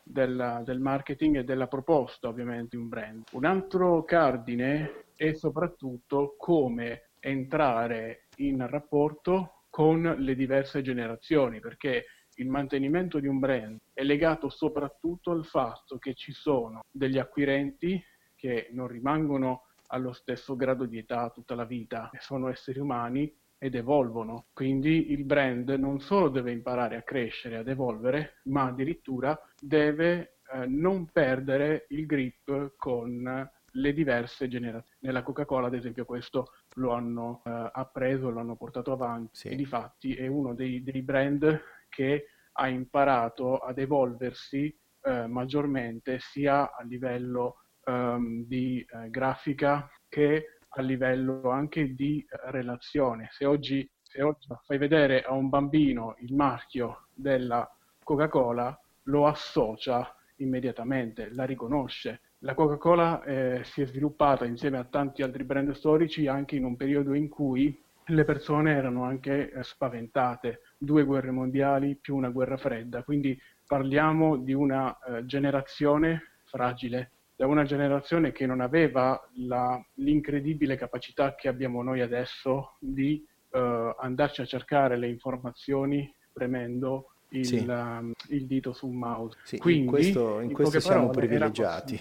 Speaker 3: della, del marketing e della proposta, ovviamente, di un brand. Un altro cardine è soprattutto come entrare in rapporto con le diverse generazioni, perché il mantenimento di un brand è legato soprattutto al fatto che ci sono degli acquirenti che non rimangono allo stesso grado di età tutta la vita, sono esseri umani ed evolvono. Quindi il brand non solo deve imparare a crescere, ad evolvere, ma addirittura deve eh, non perdere il grip con le diverse generazioni. Nella Coca-Cola, ad esempio, questo lo hanno eh, appreso, lo hanno portato avanti sì. e di fatti è uno dei, dei, brand che ha imparato ad evolversi eh, maggiormente sia a livello um, di eh, grafica che a livello anche di relazione. Se oggi, se oggi fai vedere a un bambino il marchio della Coca-Cola, lo associa immediatamente, la riconosce la Coca-Cola eh, si è sviluppata insieme a tanti altri brand storici anche in un periodo in cui le persone erano anche eh, spaventate, due guerre mondiali più una guerra fredda, quindi parliamo di una eh, generazione fragile, da una generazione che non aveva la, l'incredibile capacità che abbiamo noi adesso di eh, andarci a cercare le informazioni premendo il, sì. um, il dito su un mouse.
Speaker 1: Sì,
Speaker 3: Quindi,
Speaker 1: in questo, in questo siamo privilegiati.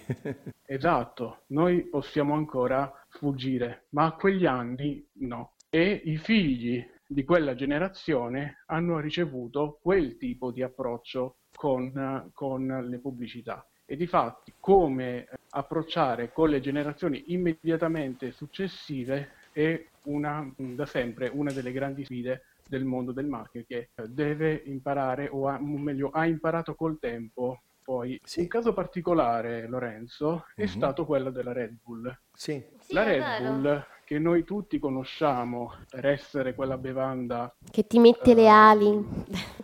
Speaker 3: esatto, noi possiamo ancora fuggire, ma a quegli anni no. E i figli di quella generazione hanno ricevuto quel tipo di approccio con, con le pubblicità. E di fatti come approcciare con le generazioni immediatamente successive è una, da sempre una delle grandi sfide del mondo del marketing che deve imparare, o ha, meglio, ha imparato col tempo. Poi, sì. un caso particolare, Lorenzo, è mm-hmm. stato quello della Red Bull.
Speaker 1: Sì.
Speaker 3: La Red Bull, che noi tutti conosciamo per essere quella bevanda...
Speaker 2: Che ti mette uh, le ali.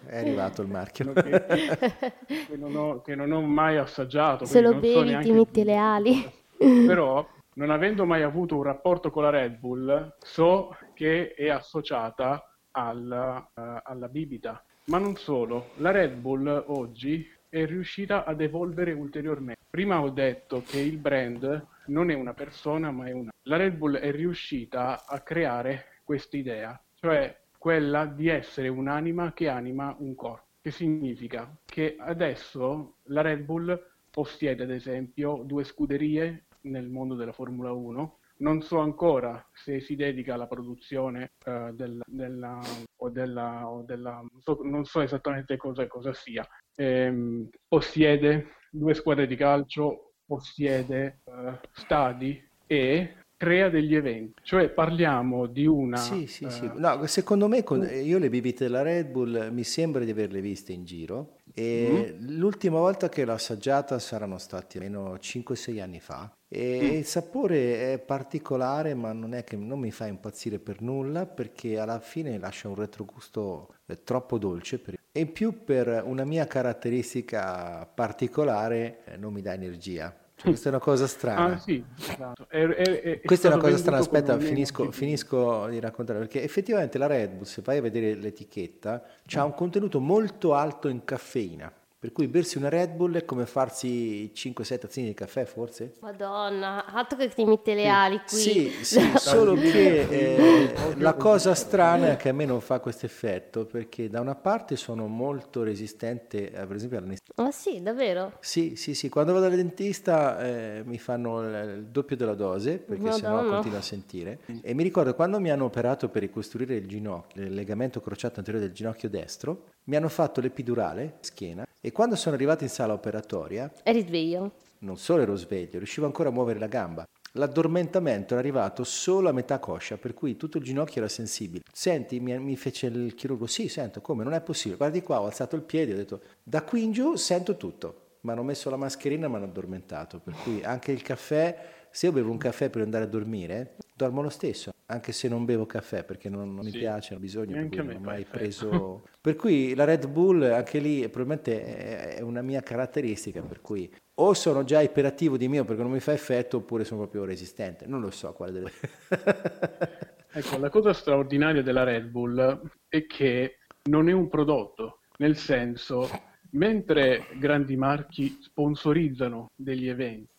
Speaker 1: È arrivato il marchio.
Speaker 3: Che, che, non, ho, che non, ho, mai assaggiato.
Speaker 2: Se lo bevi so ti mette le ali.
Speaker 3: Però, non avendo mai avuto un rapporto con la Red Bull, so che è associata alla, uh, alla bibita. Ma non solo, la Red Bull oggi è riuscita ad evolvere ulteriormente. Prima ho detto che il brand non è una persona, ma è una. La Red Bull è riuscita a creare questa idea, cioè quella di essere un'anima che anima un corpo. Che significa che adesso la Red Bull possiede, ad esempio, due scuderie nel mondo della Formula 1 non so ancora se si dedica alla produzione uh, del, della, o della, o della non, so, non, so, esattamente cosa, cosa sia. Ehm, possiede due squadre di calcio, possiede uh, stadi e crea degli eventi, cioè parliamo di una...
Speaker 1: Sì, sì, sì. Uh, no, secondo me con, io le bibite della Red Bull mi sembra di averle viste in giro e mm. l'ultima volta che l'ho assaggiata saranno stati almeno 5-6 anni fa e mm. il sapore è particolare ma non è che non mi fa impazzire per nulla perché alla fine lascia un retrogusto eh, troppo dolce per... e in più per una mia caratteristica particolare eh, non mi dà energia cioè, questa è una cosa strana.
Speaker 3: Ah, sì, esatto. è, è, è
Speaker 1: questa è una cosa strana. Aspetta, finisco, finisco, di raccontare perché effettivamente la Red Bull, se vai a vedere l'etichetta, ha un contenuto molto alto in caffeina. Per cui bersi una Red Bull è come farsi 5-7 tazzine di caffè, forse?
Speaker 2: Madonna, altro che ti mette le ali qui.
Speaker 1: Sì, sì solo che eh, la cosa strana è che a me non fa questo effetto, perché da una parte sono molto resistente, eh, per esempio, all'anestesia.
Speaker 2: Ah sì, davvero?
Speaker 1: Sì, sì, sì. Quando vado al dentista eh, mi fanno il, il, doppio della dose, perché sennò continuo a sentire. E mi ricordo quando mi hanno operato per ricostruire il ginocchio, il legamento crociato anteriore del ginocchio destro, mi hanno fatto l'epidurale, schiena, e quando sono arrivato in sala operatoria...
Speaker 2: Eri sveglio?
Speaker 1: Non solo ero sveglio, riuscivo ancora a muovere la gamba. L'addormentamento era arrivato solo a metà coscia, per cui tutto il ginocchio era sensibile. Senti, mi, mi fece il chirurgo, sì, sento, come, non è possibile. Guardi qua, ho alzato il piede, ho detto, da qui in giù sento tutto. Mi hanno messo la mascherina e mi hanno addormentato, per cui anche il caffè se io bevo un caffè per andare a dormire, dormo lo stesso, anche se non bevo caffè perché non, non sì. mi piace, non ho bisogno, non ho mai preso... per cui la Red Bull anche lì probabilmente è una mia caratteristica, per cui o sono già iperattivo di mio perché non mi fa effetto oppure sono proprio resistente, non lo so quale delle...
Speaker 3: ecco, la cosa straordinaria della Red Bull è che non è un prodotto, nel senso, mentre grandi marchi sponsorizzano degli eventi,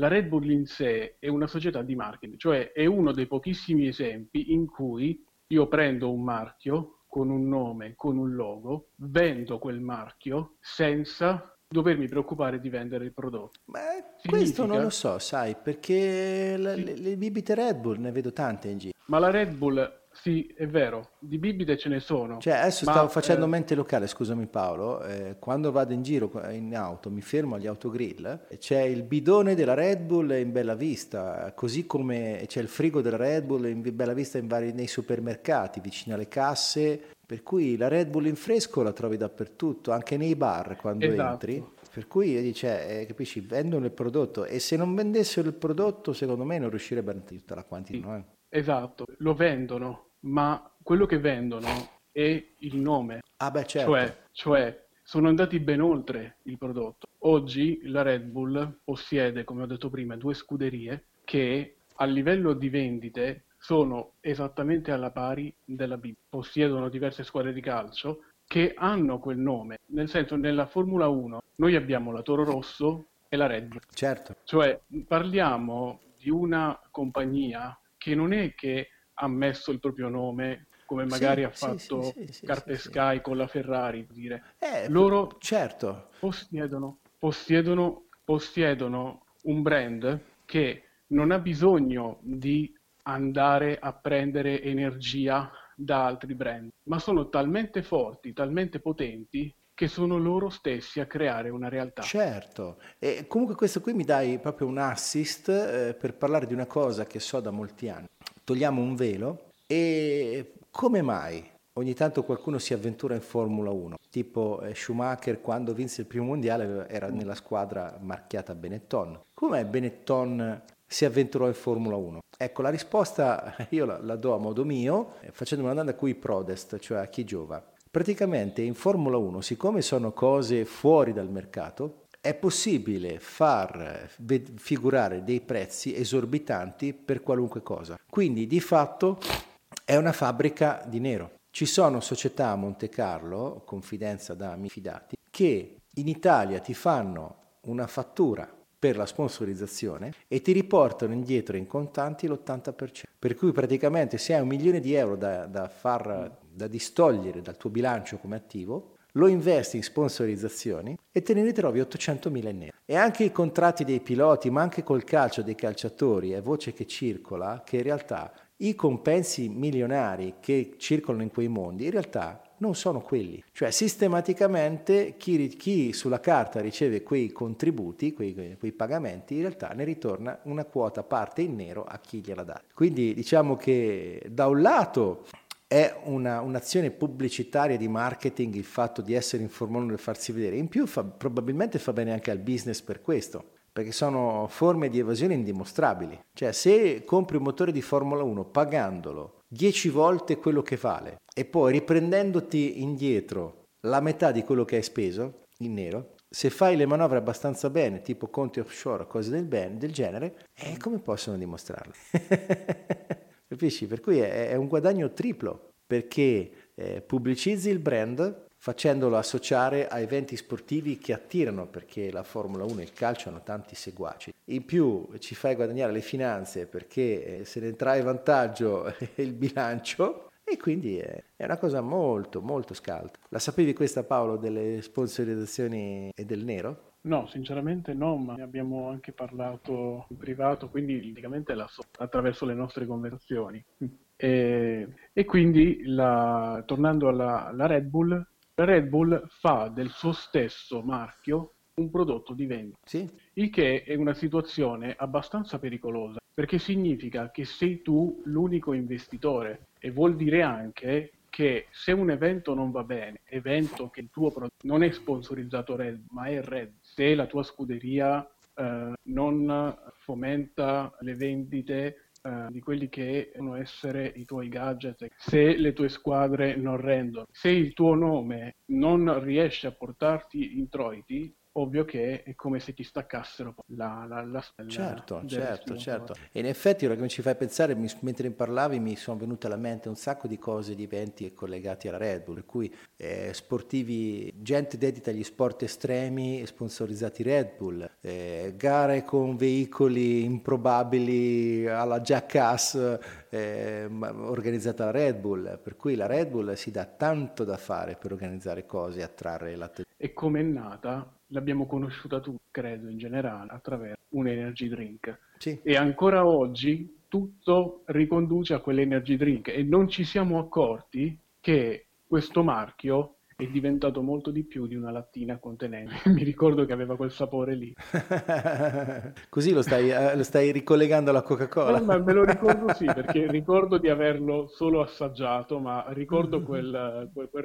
Speaker 3: la Red Bull in sé è una società di marketing, cioè è uno dei pochissimi esempi in cui io prendo un marchio con un nome, con un logo, vendo quel marchio senza dovermi preoccupare di vendere il prodotto.
Speaker 1: Ma Significa... questo non lo so, sai, perché la, sì. le, le bibite Red Bull ne vedo tante in giro.
Speaker 3: Ma la Red Bull sì, è vero, di bibite ce ne sono.
Speaker 1: Cioè, adesso ma, stavo facendo eh... mente locale, scusami Paolo, eh, quando vado in giro in auto, mi fermo agli autogrill, c'è il bidone della Red Bull in Bella Vista, così come c'è il frigo della Red Bull in Bella Vista in vari, nei supermercati, vicino alle casse, per cui la Red Bull in fresco la trovi dappertutto, anche nei bar quando esatto. entri. Per cui dice, eh, capisci, vendono il prodotto e se non vendessero il prodotto, secondo me non riuscirebbero a tutta la quantità. Sì. Eh.
Speaker 3: Esatto, lo vendono, ma quello che vendono è il nome.
Speaker 1: Ah beh, certo.
Speaker 3: Cioè, cioè sono andati ben oltre il prodotto. Oggi la Red Bull possiede, come ho detto prima, due scuderie che a livello di vendite sono esattamente alla pari della B. Possiedono diverse squadre di calcio che hanno quel nome. Nel senso, nella Formula 1 noi abbiamo la Toro Rosso e la Red Bull.
Speaker 1: Certo.
Speaker 3: Cioè, parliamo di una compagnia che non è che ha messo il proprio nome come magari sì, ha fatto sì, sì, Carte Sky con la Ferrari, dire.
Speaker 1: Eh, loro certo.
Speaker 3: possiedono, possiedono, possiedono un brand che non ha bisogno di andare a prendere energia da altri brand, ma sono talmente forti, talmente potenti che sono loro stessi a creare una realtà.
Speaker 1: Certo, e comunque questo qui mi dai proprio un assist eh, per parlare di una cosa che so da molti anni. Togliamo un velo e come mai ogni tanto qualcuno si avventura in Formula 1? Tipo eh, Schumacher quando vinse il primo mondiale era nella squadra marchiata Benetton. Come Benetton si avventurò in Formula 1? Ecco, la risposta io la, la do a modo mio, eh, facendo una domanda a cui prodest, cioè a chi giova. Praticamente in Formula 1, siccome sono cose fuori dal mercato, è possibile far figurare dei prezzi esorbitanti per qualunque cosa. Quindi di fatto è una fabbrica di nero. Ci sono società a Monte Carlo, confidenza da amici fidati, che in Italia ti fanno una fattura per la sponsorizzazione e ti riportano indietro in contanti l'80%. Per cui praticamente se hai un milione di euro da, da, far, da distogliere dal tuo bilancio come attivo, lo investi in sponsorizzazioni e te ne ritrovi 800.000 in nero. E anche i contratti dei piloti, ma anche col calcio dei calciatori, è voce che circola che in realtà i compensi milionari che circolano in quei mondi in realtà non sono quelli. Cioè sistematicamente chi, chi sulla carta riceve quei contributi, quei, quei, pagamenti, in realtà ne ritorna una quota parte in nero a chi gliela dà. Quindi diciamo che da un lato è una, un'azione pubblicitaria di marketing il fatto di essere in Formula 1 e farsi vedere, in più fa, probabilmente fa bene anche al business per questo perché sono forme di evasione indimostrabili. Cioè, se compri un motore di Formula 1 pagandolo 10 volte quello che vale e poi riprendendoti indietro la metà di quello che hai speso in nero, se fai le manovre abbastanza bene, tipo conti offshore o cose del, ben, del genere, eh, come possono dimostrarle? Capisci? Per cui è, è, un guadagno triplo, perché eh, pubblicizzi il brand, facendolo associare a eventi sportivi che attirano perché la Formula 1 e il calcio hanno tanti seguaci. In più ci fai guadagnare le finanze perché eh, se ne trae vantaggio il bilancio e quindi è, una cosa molto molto scalda. La sapevi questa Paolo delle sponsorizzazioni e del nero?
Speaker 3: No, sinceramente no, ma ne abbiamo anche parlato in privato, quindi praticamente la so attraverso le nostre conversazioni. E, e quindi, la, tornando alla, alla Red Bull, la Red Bull fa del suo stesso marchio un prodotto di vendita.
Speaker 1: Sì.
Speaker 3: Il che è una situazione abbastanza pericolosa, perché significa che sei tu l'unico investitore e vuol dire anche che se un evento non va bene, evento che il tuo prodotto non è sponsorizzato Red, ma è Red, se la tua scuderia eh, non fomenta le vendite eh, di quelli che devono essere i tuoi gadget, se le tue squadre non rendono, se il tuo nome non riesce a portarti introiti, ovvio che è come se ti staccassero la, la, la stella.
Speaker 1: Certo, certo, certo. E in effetti ora che mi ci fai pensare, mi, mentre parlavi mi sono venute alla mente un sacco di cose, di eventi collegati alla Red Bull, per cui eh, sportivi, gente dedita agli sport estremi sponsorizzati Red Bull, eh, gare con veicoli improbabili alla Jackass eh, organizzata la Red Bull, per cui la Red Bull si dà tanto da fare per organizzare cose e attrarre l'attenzione.
Speaker 3: E come è nata? L'abbiamo conosciuta tutti, credo, in generale, attraverso un energy drink.
Speaker 1: Sì.
Speaker 3: E ancora oggi tutto riconduce a quell'energy drink e non ci siamo accorti che questo marchio è diventato molto di più di una lattina contenente. Mi ricordo che aveva quel sapore lì.
Speaker 1: Così lo stai, eh, lo stai, ricollegando alla Coca-Cola?
Speaker 3: No, ma me lo ricordo sì, perché ricordo di averlo solo assaggiato, ma ricordo quel, quel, quel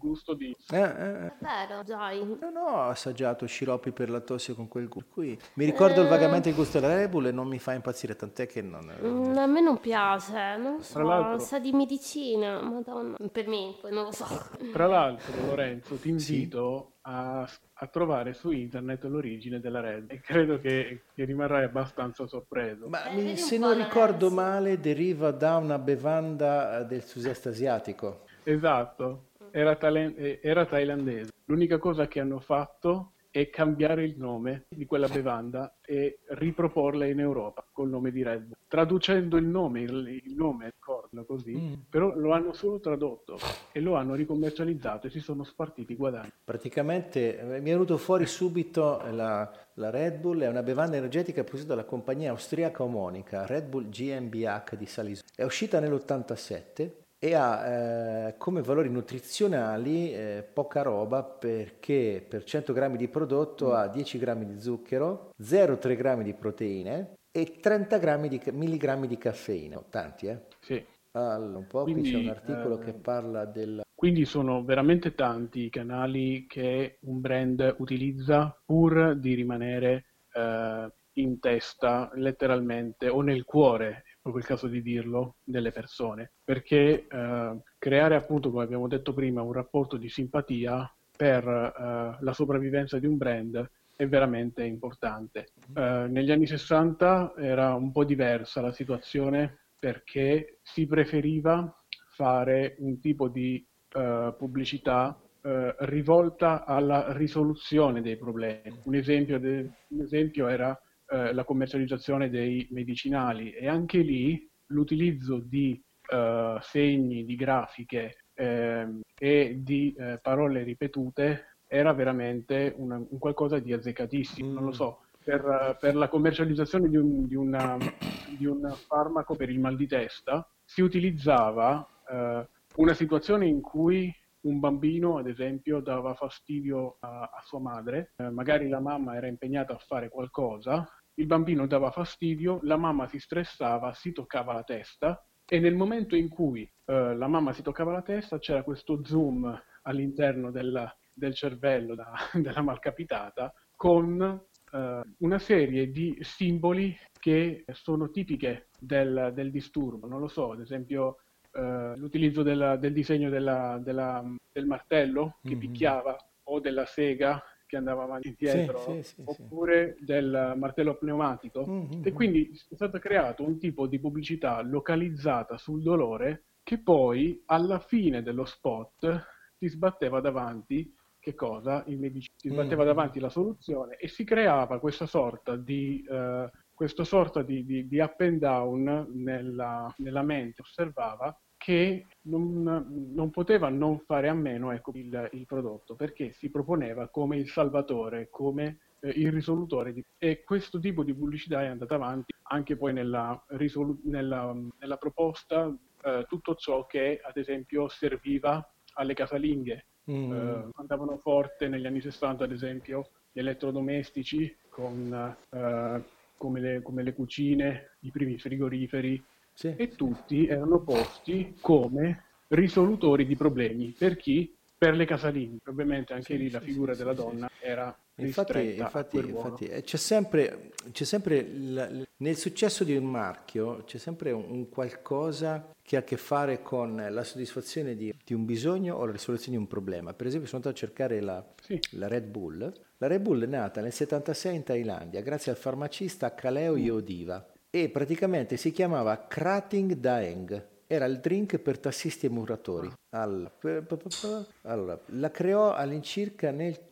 Speaker 3: retrogusto di...
Speaker 1: Eh, eh, eh.
Speaker 2: Vero, dai.
Speaker 1: Non ho assaggiato sciroppi per la tosse con quel gusto. Qui mi ricordo eh... vagamente il gusto della Red Bull e non mi fa impazzire, tant'è che non...
Speaker 2: Mm, a me non piace, non so, sa di medicina, madonna. Per me, poi non lo so.
Speaker 3: Tra l'altro Lorenzo, ti invito sì. a, a, trovare su internet l'origine della Red e credo che, che rimarrai abbastanza sorpreso.
Speaker 1: Ma eh, se non ricordo male, deriva da una bevanda eh, del sud-est asiatico.
Speaker 3: Esatto, era, tale- eh, era thailandese. L'unica cosa che hanno fatto è cambiare il nome di quella bevanda e riproporla in Europa col nome di Red Bull. Traducendo il nome, il, nome, ricordo così, mm. però lo hanno solo tradotto e lo hanno ricommercializzato e si sono spartiti i guadagni.
Speaker 1: Praticamente eh, mi è venuto fuori subito la, la Red Bull, è una bevanda energetica prodotta dalla compagnia austriaca omonica Red Bull GmbH di Saliso. È uscita nell'87 e ha eh, come valori nutrizionali eh, poca roba perché per 100 grammi di prodotto mm. ha 10 grammi di zucchero, 0,3 grammi di proteine e 30 grammi di, milligrammi di caffeina. Tanti, eh?
Speaker 3: Sì.
Speaker 1: Allora, un po' quindi, qui c'è un articolo eh, che parla del...
Speaker 3: Quindi sono veramente tanti i canali che un brand utilizza pur di rimanere eh, in testa letteralmente o nel cuore proprio il caso di dirlo, delle persone, perché eh, creare appunto, come abbiamo detto prima, un rapporto di simpatia per eh, la sopravvivenza di un brand è veramente importante. Eh, negli anni 60 era un po' diversa la situazione perché si preferiva fare un tipo di uh, pubblicità uh, rivolta alla risoluzione dei problemi. Un esempio, de- un esempio era uh, la commercializzazione dei medicinali e anche lì l'utilizzo di segni, di grafiche ehm, e di parole ripetute era veramente una, un qualcosa di azzeccatissimo. Non lo mm. so, per, per la commercializzazione di un, di, una, di un, farmaco per il mal di testa si utilizzava eh, una situazione in cui un bambino, ad esempio, dava fastidio a, a sua madre, eh, magari la mamma era impegnata a fare qualcosa, il bambino dava fastidio, la mamma si stressava, si toccava la testa e nel momento in cui eh, la mamma si toccava la testa c'era questo zoom all'interno del, del cervello da, della malcapitata con uh, una serie di simboli che sono tipiche del, del disturbo. Non lo so, ad esempio uh, l'utilizzo della, del disegno della, della, del martello che mm-hmm. picchiava o della sega che andava avanti e indietro, sì, sì, sì, oppure del martello pneumatico. Mm-hmm. E quindi è stato creato un tipo di pubblicità localizzata sul dolore che poi alla fine dello spot ti sbatteva davanti che cosa? Il medicino si sbatteva mm. davanti la soluzione e si creava questa sorta di, uh, questa sorta di, di, di up and down nella, nella mente, osservava che non, non, poteva non fare a meno ecco, il, il, prodotto perché si proponeva come il salvatore, come eh, il risolutore di... e questo tipo di pubblicità è andata avanti anche poi nella, risolu... nella, nella proposta eh, tutto ciò che ad esempio serviva alle casalinghe Mm. Eh, andavano forte negli anni 60, ad esempio, gli elettrodomestici con, eh, come, le, come, le, cucine, i primi frigoriferi, sì. e tutti erano posti come risolutori di problemi. Per chi? Per le casalinghe. Ovviamente anche sì, lì la figura della donna era
Speaker 1: Infatti, infatti, infatti eh, c'è sempre, c'è sempre il, nel successo di un marchio c'è sempre un, un, qualcosa che ha a che fare con la soddisfazione di, di, un bisogno o la risoluzione di un problema. Per esempio sono andato a cercare la, sì. la, Red Bull. La Red Bull è nata nel 76 in Thailandia grazie al farmacista Kaleo mm. Yodiva e praticamente si chiamava Krating Daeng era il drink per tassisti e muratori. Allora, la creò all'incirca nel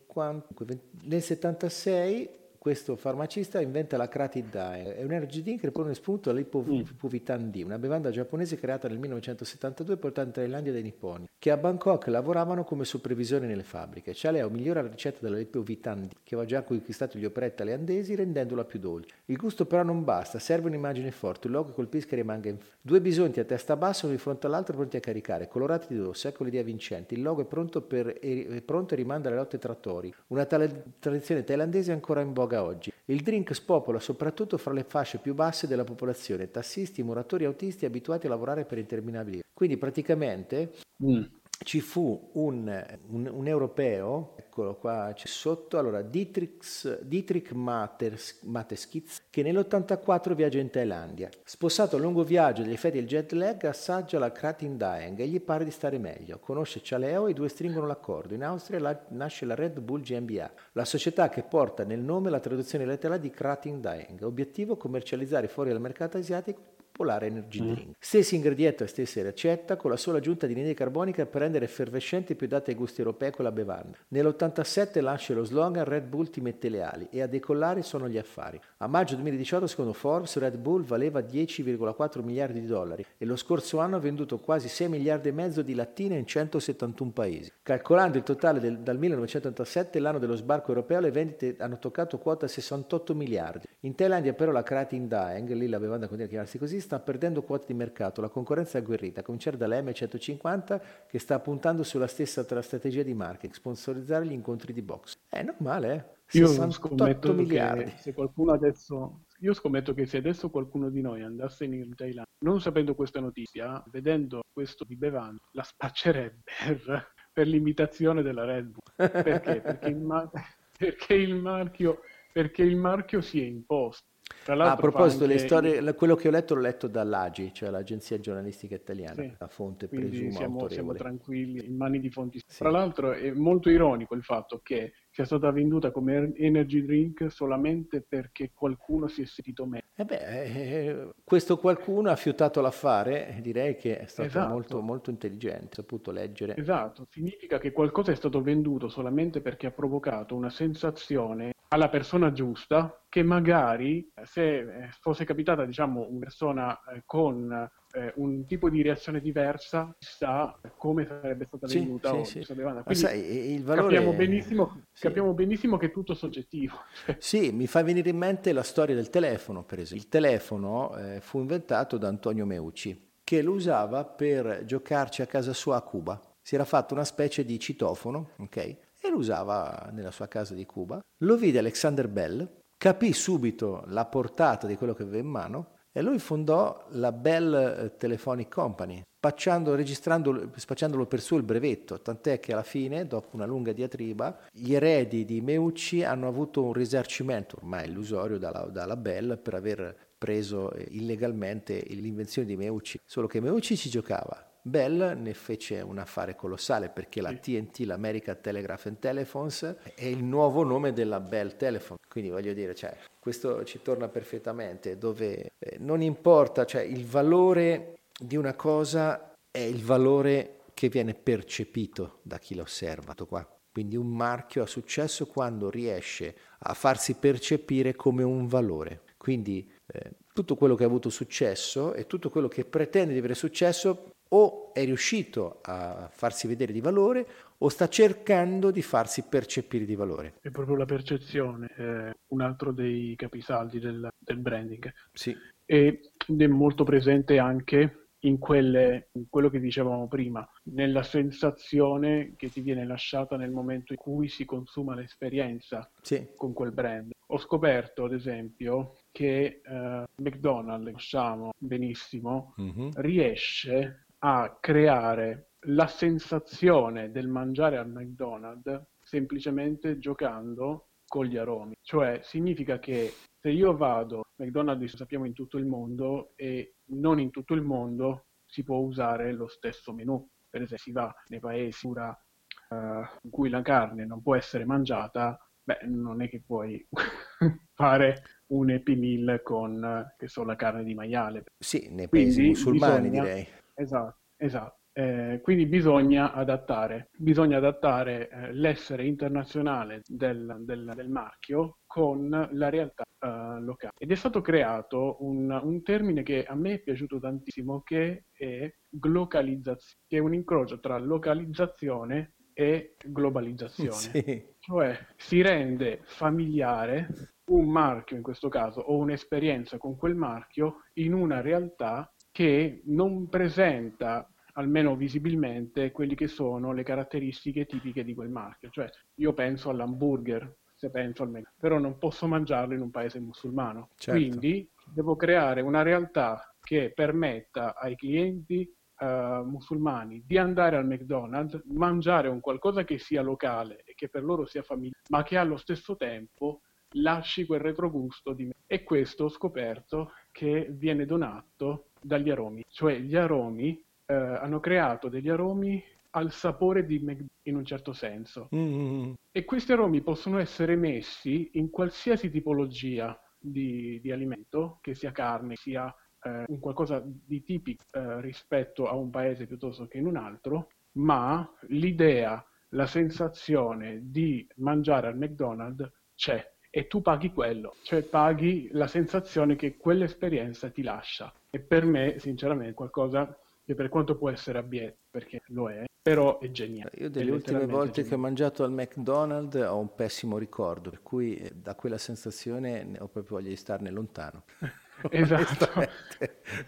Speaker 1: nel 76 questo farmacista inventa la Kratidai, è un energy drink che pone spunto all'Ipovitan D, una bevanda giapponese creata nel 1972 portata in Thailandia dai nipponi, che a Bangkok lavoravano come supervisori nelle fabbriche. Chaleo migliora la ricetta dell'Ipovitan D, che aveva già conquistato gli operetti thailandesi rendendola più dolce. Il gusto però non basta, serve un'immagine forte, un logo colpisca e rimanga in... Due bisonti a testa bassa uno di fronte all'altro pronti a caricare, colorati di rosso, ecco l'idea vincente. Il logo è pronto, per... è pronto e rimanda alle lotte trattori. Una tale tradizione thailandese ancora in voga oggi. Il drink spopola soprattutto fra le fasce più basse della popolazione, tassisti, muratori autisti abituati a lavorare per interminabili. Quindi praticamente mm ci fu un, un, un, europeo, eccolo qua c'è sotto, allora Dietrich, Dietrich Mateskitz, che nell'84 viaggia in Thailandia. Sposato a lungo viaggio degli effetti del jet lag, assaggia la Kratin Daeng e gli pare di stare meglio. Conosce Cialeo e i due stringono l'accordo. In Austria la, nasce la Red Bull GmbH, la società che porta nel nome la traduzione letterale di Kratin Daeng. Obiettivo commercializzare fuori dal mercato asiatico Polar Energy mm. Drink. Stessi ingredienti e stessa ricetta, con la sola aggiunta di anidride carbonica per rendere effervescenti e più date ai gusti europei con la bevanda. Nell'87 lancia lo slogan Red Bull ti mette le ali e a decollare sono gli affari. A maggio 2018, secondo Forbes, Red Bull valeva 10,4 miliardi di dollari e lo scorso anno ha venduto quasi 6 miliardi e mezzo di lattine in 171 paesi. Calcolando il totale del, dal 1987, l'anno dello sbarco europeo, le vendite hanno toccato quota 68 miliardi. In Thailandia però la Kratin Daeng, lì la bevanda continua a chiamarsi così, sta perdendo quote di mercato, la concorrenza è agguerrita, a cominciare dalla M150 che sta puntando sulla stessa strategia di marketing, sponsorizzare gli incontri di box. È normale, eh?
Speaker 3: Io scommetto miliardi. se qualcuno adesso io scommetto che se adesso qualcuno di noi andasse in Thailandia, non sapendo questa notizia, vedendo questo di bevanda, la spaccerebbe per, per l'imitazione della Red Bull. Perché? Perché il, mar- perché il marchio perché il marchio si è imposto.
Speaker 1: A proposito, anche... storie, quello che ho letto l'ho letto dall'AGI, cioè l'agenzia giornalistica italiana, sì. la fonte Quindi presumo
Speaker 3: siamo, siamo tranquilli, in mani di fonti. Sì. Tra l'altro è molto ironico il fatto che sia stata venduta come er-, energy drink solamente perché qualcuno si è sentito meglio.
Speaker 1: Eh beh, eh, questo qualcuno ha fiutato l'affare, direi che è stato
Speaker 3: Esatto.
Speaker 1: molto, molto intelligente, ha saputo leggere.
Speaker 3: Esatto, significa che qualcosa è stato venduto solamente perché ha provocato una sensazione alla persona giusta che magari eh, se eh, fosse capitata, diciamo, una persona eh, con eh, un tipo di reazione diversa, chissà come sarebbe stata
Speaker 1: Sì,
Speaker 3: venduta
Speaker 1: sì,
Speaker 3: o
Speaker 1: sì.
Speaker 3: andata.
Speaker 1: Ma
Speaker 3: Quindi
Speaker 1: sai, il valore...
Speaker 3: capiamo benissimo,
Speaker 1: Sì.
Speaker 3: capiamo benissimo che è tutto soggettivo. Cioè,
Speaker 1: Sì, mi fa venire in mente la storia del telefono, per esempio. Il telefono eh, fu inventato da Antonio Meucci, che lo usava per giocarci a casa sua a Cuba. Si era fatto una specie di citofono, ok? E lo usava nella sua casa di Cuba. Lo vide Alexander Bell, capì subito la portata di quello che aveva in mano e lui fondò la Bell eh, Telephonic Company, spacciandolo per suo il brevetto, tant'è che alla fine, dopo una lunga diatriba, gli eredi di Meucci hanno avuto un risarcimento ormai illusorio dalla, dalla Bell per aver preso eh, illegalmente l'invenzione di Meucci, solo che Meucci ci giocava. Bell ne fece un affare colossale perché la TNT, l'American Telegraph and Telephones, è il nuovo nome della Bell Telephone. Quindi voglio dire, cioè, questo ci torna perfettamente, dove eh, non importa, cioè il valore di una cosa è il valore che viene percepito da chi la osserva. Tutto qua. Quindi un marchio ha successo quando riesce a farsi percepire come un valore. Quindi eh, tutto quello che ha avuto successo e tutto quello che pretende di avere successo o è riuscito a farsi vedere di valore o sta cercando di farsi percepire di valore.
Speaker 3: è proprio la percezione, è un altro dei capisaldi del, del branding.
Speaker 1: Sì,
Speaker 3: ed è molto presente anche in, quelle, in quello che dicevamo prima, nella sensazione che ti viene lasciata nel momento in cui si consuma l'esperienza
Speaker 1: sì,
Speaker 3: con quel brand. Ho scoperto, ad esempio, che eh, McDonald's, conosciamo benissimo,
Speaker 1: Mhm.
Speaker 3: riesce a creare la sensazione del mangiare al McDonald's semplicemente giocando con gli aromi. Cioè significa che se io vado, McDonald's lo sappiamo in tutto il mondo e non in tutto il mondo si può usare lo stesso menù. Per esempio si va nei paesi eh, in cui la carne non può essere mangiata, beh, non è che puoi fare un Happy Meal con, eh, che so, la carne di maiale.
Speaker 1: sì, nei
Speaker 3: Quindi
Speaker 1: paesi musulmani
Speaker 3: bisogna-
Speaker 1: direi.
Speaker 3: Esatto, esatto. Eh, quindi bisogna adattare, bisogna adattare eh, l'essere internazionale del, del- del marchio con la realtà eh, locale. Ed è stato creato un, un termine che a me è piaciuto tantissimo, che è glocalizzazione, che è un incrocio tra localizzazione e globalizzazione.
Speaker 1: Sì,
Speaker 3: Cioè si rende familiare un marchio in questo caso o un'esperienza con quel marchio in una realtà che non presenta almeno visibilmente quelle che sono le caratteristiche tipiche di quel marchio. Cioè io penso all'hamburger, se penso al menù, però non posso mangiarlo in un paese musulmano.
Speaker 1: Certo.
Speaker 3: Quindi devo creare una realtà che permetta ai clienti eh, musulmani di andare al McDonald's, mangiare un qualcosa che sia locale e che per loro sia familiare, ma che allo stesso tempo lasci quel retrogusto di me. E questo ho scoperto che viene donato dagli aromi, cioè gli aromi eh, hanno creato degli aromi al sapore di McDonald's in un certo senso.
Speaker 1: Mm,
Speaker 3: E questi aromi possono essere messi in qualsiasi tipologia di, di alimento, che sia carne, sia eh, un qualcosa di tipico eh, rispetto a un paese piuttosto che in un altro, ma l'idea, la sensazione di mangiare al McDonald's c'è e tu paghi quello, cioè paghi la sensazione che quell'esperienza ti lascia. E per me, sinceramente, è qualcosa che per quanto può essere abbietto, perché lo è, però è geniale.
Speaker 1: Io delle ultime volte che ho
Speaker 3: geniale.
Speaker 1: mangiato al McDonald's ho un pessimo ricordo, per cui eh, da quella sensazione ne ho proprio voglia di starne lontano.
Speaker 3: Esatto,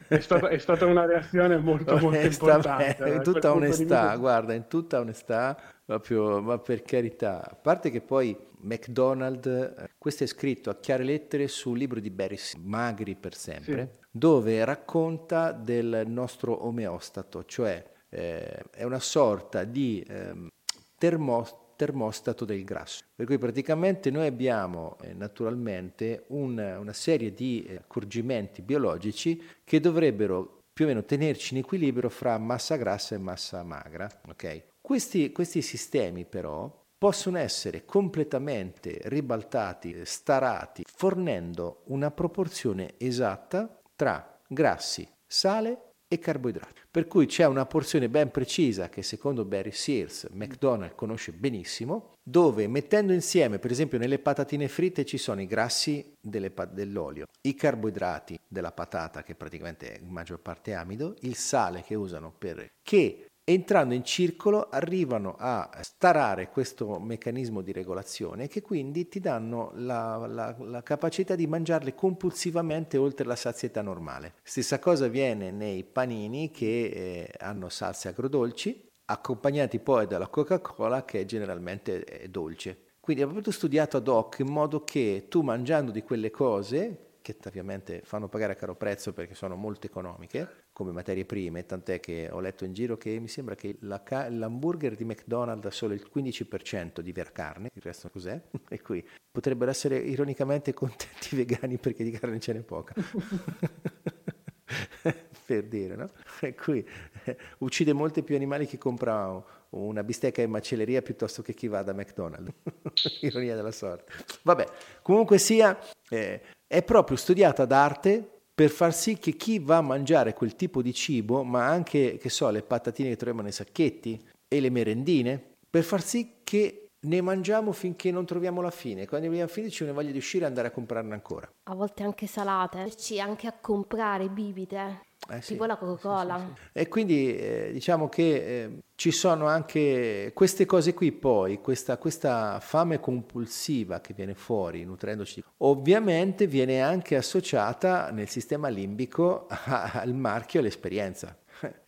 Speaker 3: è stata, è stata una reazione molto, molto importante. da
Speaker 1: in tutta onestà, guarda, in tutta onestà, proprio, ma per carità, a parte che poi McDonald's, eh, questo è scritto a chiare lettere sul libro di Barry Magri per sempre, dove racconta del nostro omeostato, cioè eh, è una sorta di ehm, termo- termostato del grasso. Per cui praticamente noi abbiamo eh, naturalmente un- una serie di eh, accorgimenti biologici che dovrebbero più o meno tenerci in equilibrio fra massa grassa e massa magra. ok? Questi, questi sistemi però possono essere completamente ribaltati, starati, fornendo una proporzione esatta tra grassi, sale e carboidrati. Per cui c'è una porzione ben precisa che secondo Barry Sears McDonald's conosce benissimo, dove mettendo insieme, per esempio nelle patatine fritte ci sono i grassi delle, dell'olio, i carboidrati della patata che praticamente è in maggior parte amido, il sale che usano per che entrando in circolo arrivano a starare questo meccanismo di regolazione che quindi ti danno la, la, la, capacità di mangiarle compulsivamente oltre la sazietà normale. Stessa cosa avviene nei panini che eh, hanno salse agrodolci accompagnati poi dalla Coca-Cola che generalmente è dolce. Quindi è proprio studiato ad hoc in modo che tu mangiando di quelle cose che ovviamente fanno pagare a caro prezzo perché sono molto economiche come materie prime, tant'è che ho letto in giro che mi sembra che la, l'hamburger di McDonald's ha solo il 15% di vera carne, il resto cos'è? E qui potrebbero essere ironicamente contenti i vegani perché di carne ce n'è poca. per dire, no? E qui eh, uccide molti più animali chi compra una bistecca in macelleria piuttosto che chi va da McDonald's. Ironia della sorte. Vabbè, comunque sia, eh, è proprio studiata d'arte per far sì che chi va a mangiare quel tipo di cibo, ma anche, che so, le patatine che troviamo nei sacchetti e le merendine, per far sì che ne mangiamo finché non troviamo la fine. Quando abbiamo finito ci viene voglia di uscire e andare a comprarne ancora.
Speaker 2: A volte anche salate, ci anche a comprare bibite. Eh sì, tipo la Coca-Cola. Sì, sì,
Speaker 1: e quindi eh, diciamo che eh, ci sono anche queste cose qui poi, questa, questa, fame compulsiva che viene fuori nutrendoci, ovviamente viene anche associata nel sistema limbico al marchio e all'esperienza.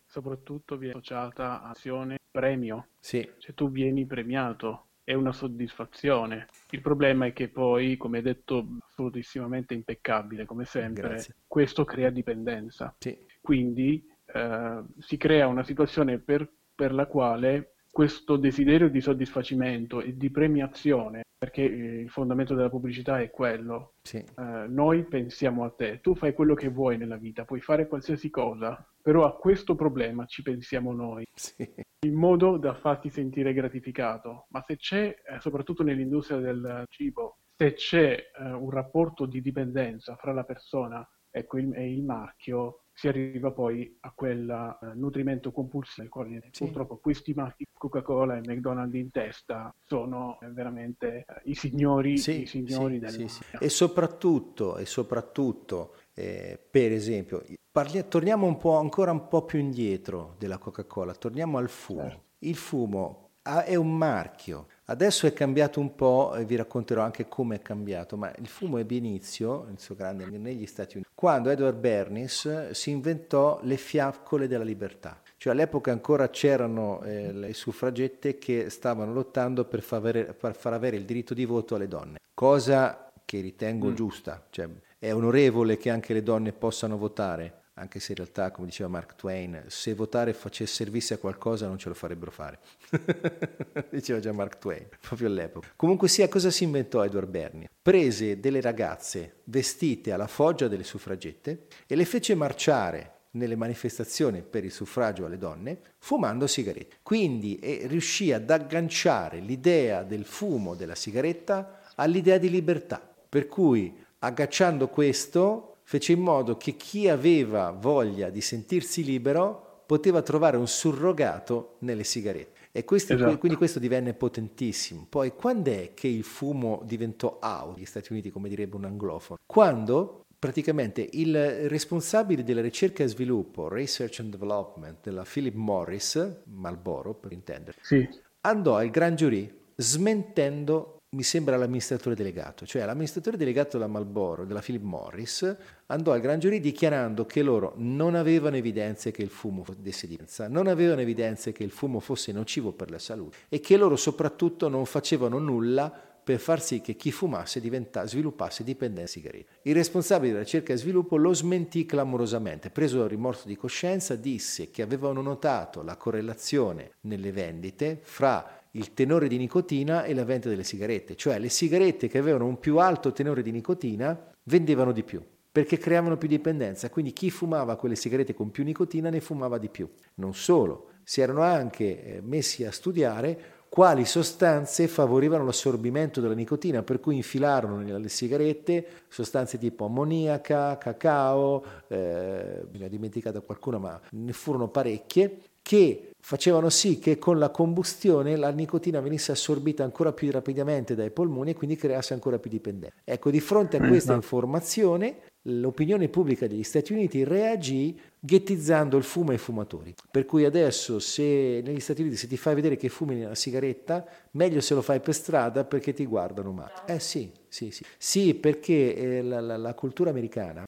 Speaker 3: Soprattutto viene associata a azione premio.
Speaker 1: Sì.
Speaker 3: Se tu vieni premiato è una soddisfazione. Il problema è che poi, come hai detto, assolutissimamente impeccabile, come sempre, Grazie. questo crea dipendenza.
Speaker 1: Sì.
Speaker 3: Quindi eh, si crea una situazione per, per, la quale questo desiderio di soddisfacimento e di premiazione, perché eh, il fondamento della pubblicità è quello,
Speaker 1: sì.
Speaker 3: eh, noi pensiamo a te, tu fai quello che vuoi nella vita, puoi fare qualsiasi cosa, però a questo problema ci pensiamo noi.
Speaker 1: Sì
Speaker 3: in modo da farti sentire gratificato. Ma se c'è, eh, soprattutto nell'industria del cibo, se c'è eh, un rapporto di dipendenza fra la persona ecco, e il marchio, si arriva poi a quel uh, nutrimento compulsivo. Sì. Purtroppo questi marchi Coca-Cola e McDonald's in testa sono eh, veramente uh, i signori, sì, i signori
Speaker 1: sì, del sì, E soprattutto, e soprattutto eh, per esempio, parli, torniamo un po', ancora un po' più indietro della Coca-Cola, torniamo al fumo. Certo. Il fumo ha, è un marchio, adesso è cambiato un po' e vi racconterò anche come è cambiato, ma il fumo ebbe inizio, il suo grande, negli Stati Uniti, quando Edward Bernays si inventò le fiaccole della libertà. Cioè all'epoca ancora c'erano eh, le suffragette che stavano lottando per far, avere, per far avere il diritto di voto alle donne, cosa che ritengo mm. giusta. Cioè, è onorevole che anche le donne possano votare, anche se in realtà, come diceva Mark Twain, se votare facesse, servisse a qualcosa non ce lo farebbero fare. diceva già Mark Twain, proprio all'epoca. Comunque sia, cosa si inventò Edward Bernie? Prese delle ragazze vestite alla foggia delle suffragette e le fece marciare nelle manifestazioni per il suffragio alle donne fumando sigarette. Quindi eh, riuscì ad agganciare l'idea del fumo della sigaretta all'idea di libertà. Per cui Agganciando questo, fece in modo che chi aveva voglia di sentirsi libero poteva trovare un surrogato nelle sigarette. E questo, esatto. quindi questo divenne potentissimo. Poi quando è che il fumo diventò out negli Stati Uniti, come direbbe un anglofono? Quando praticamente il responsabile della ricerca e sviluppo, Research and Development, della Philip Morris, Marlboro per intendere,
Speaker 3: sì.
Speaker 1: andò al Grand Jury smentendo mi sembra l'amministratore delegato, cioè l'amministratore delegato della Marlboro, della Philip Morris, andò al Gran Giurì dichiarando che loro non avevano evidenze che il fumo desse dipendenza, non avevano evidenze che il fumo fosse nocivo per la salute e che loro soprattutto non facevano nulla per far sì che chi fumasse sviluppasse dipendenza sigarette. Il responsabile della ricerca e sviluppo lo smentì clamorosamente, preso dal rimorso di coscienza, disse che avevano notato la correlazione nelle vendite fra il tenore di nicotina e la vendita delle sigarette, cioè le sigarette che avevano un più alto tenore di nicotina vendevano di più perché creavano più dipendenza, quindi chi fumava quelle sigarette con più nicotina ne fumava di più. Non solo, si erano anche eh, messi a studiare quali sostanze favorivano l'assorbimento della nicotina, per cui infilarono nelle sigarette sostanze tipo ammoniaca, cacao, eh, mi ha dimenticato qualcuna, ma ne furono parecchie, che facevano sì che con la combustione la nicotina venisse assorbita ancora più rapidamente dai polmoni e quindi creasse ancora più dipendenza. Ecco, di fronte a questa informazione, l'opinione pubblica degli Stati Uniti reagì ghettizzando il fumo ai fumatori. Per cui adesso se negli Stati Uniti se ti fai vedere che fumi una sigaretta, meglio se lo fai per strada perché ti guardano male. Eh sì, sì, sì. Sì, perché eh, la, la, la, cultura americana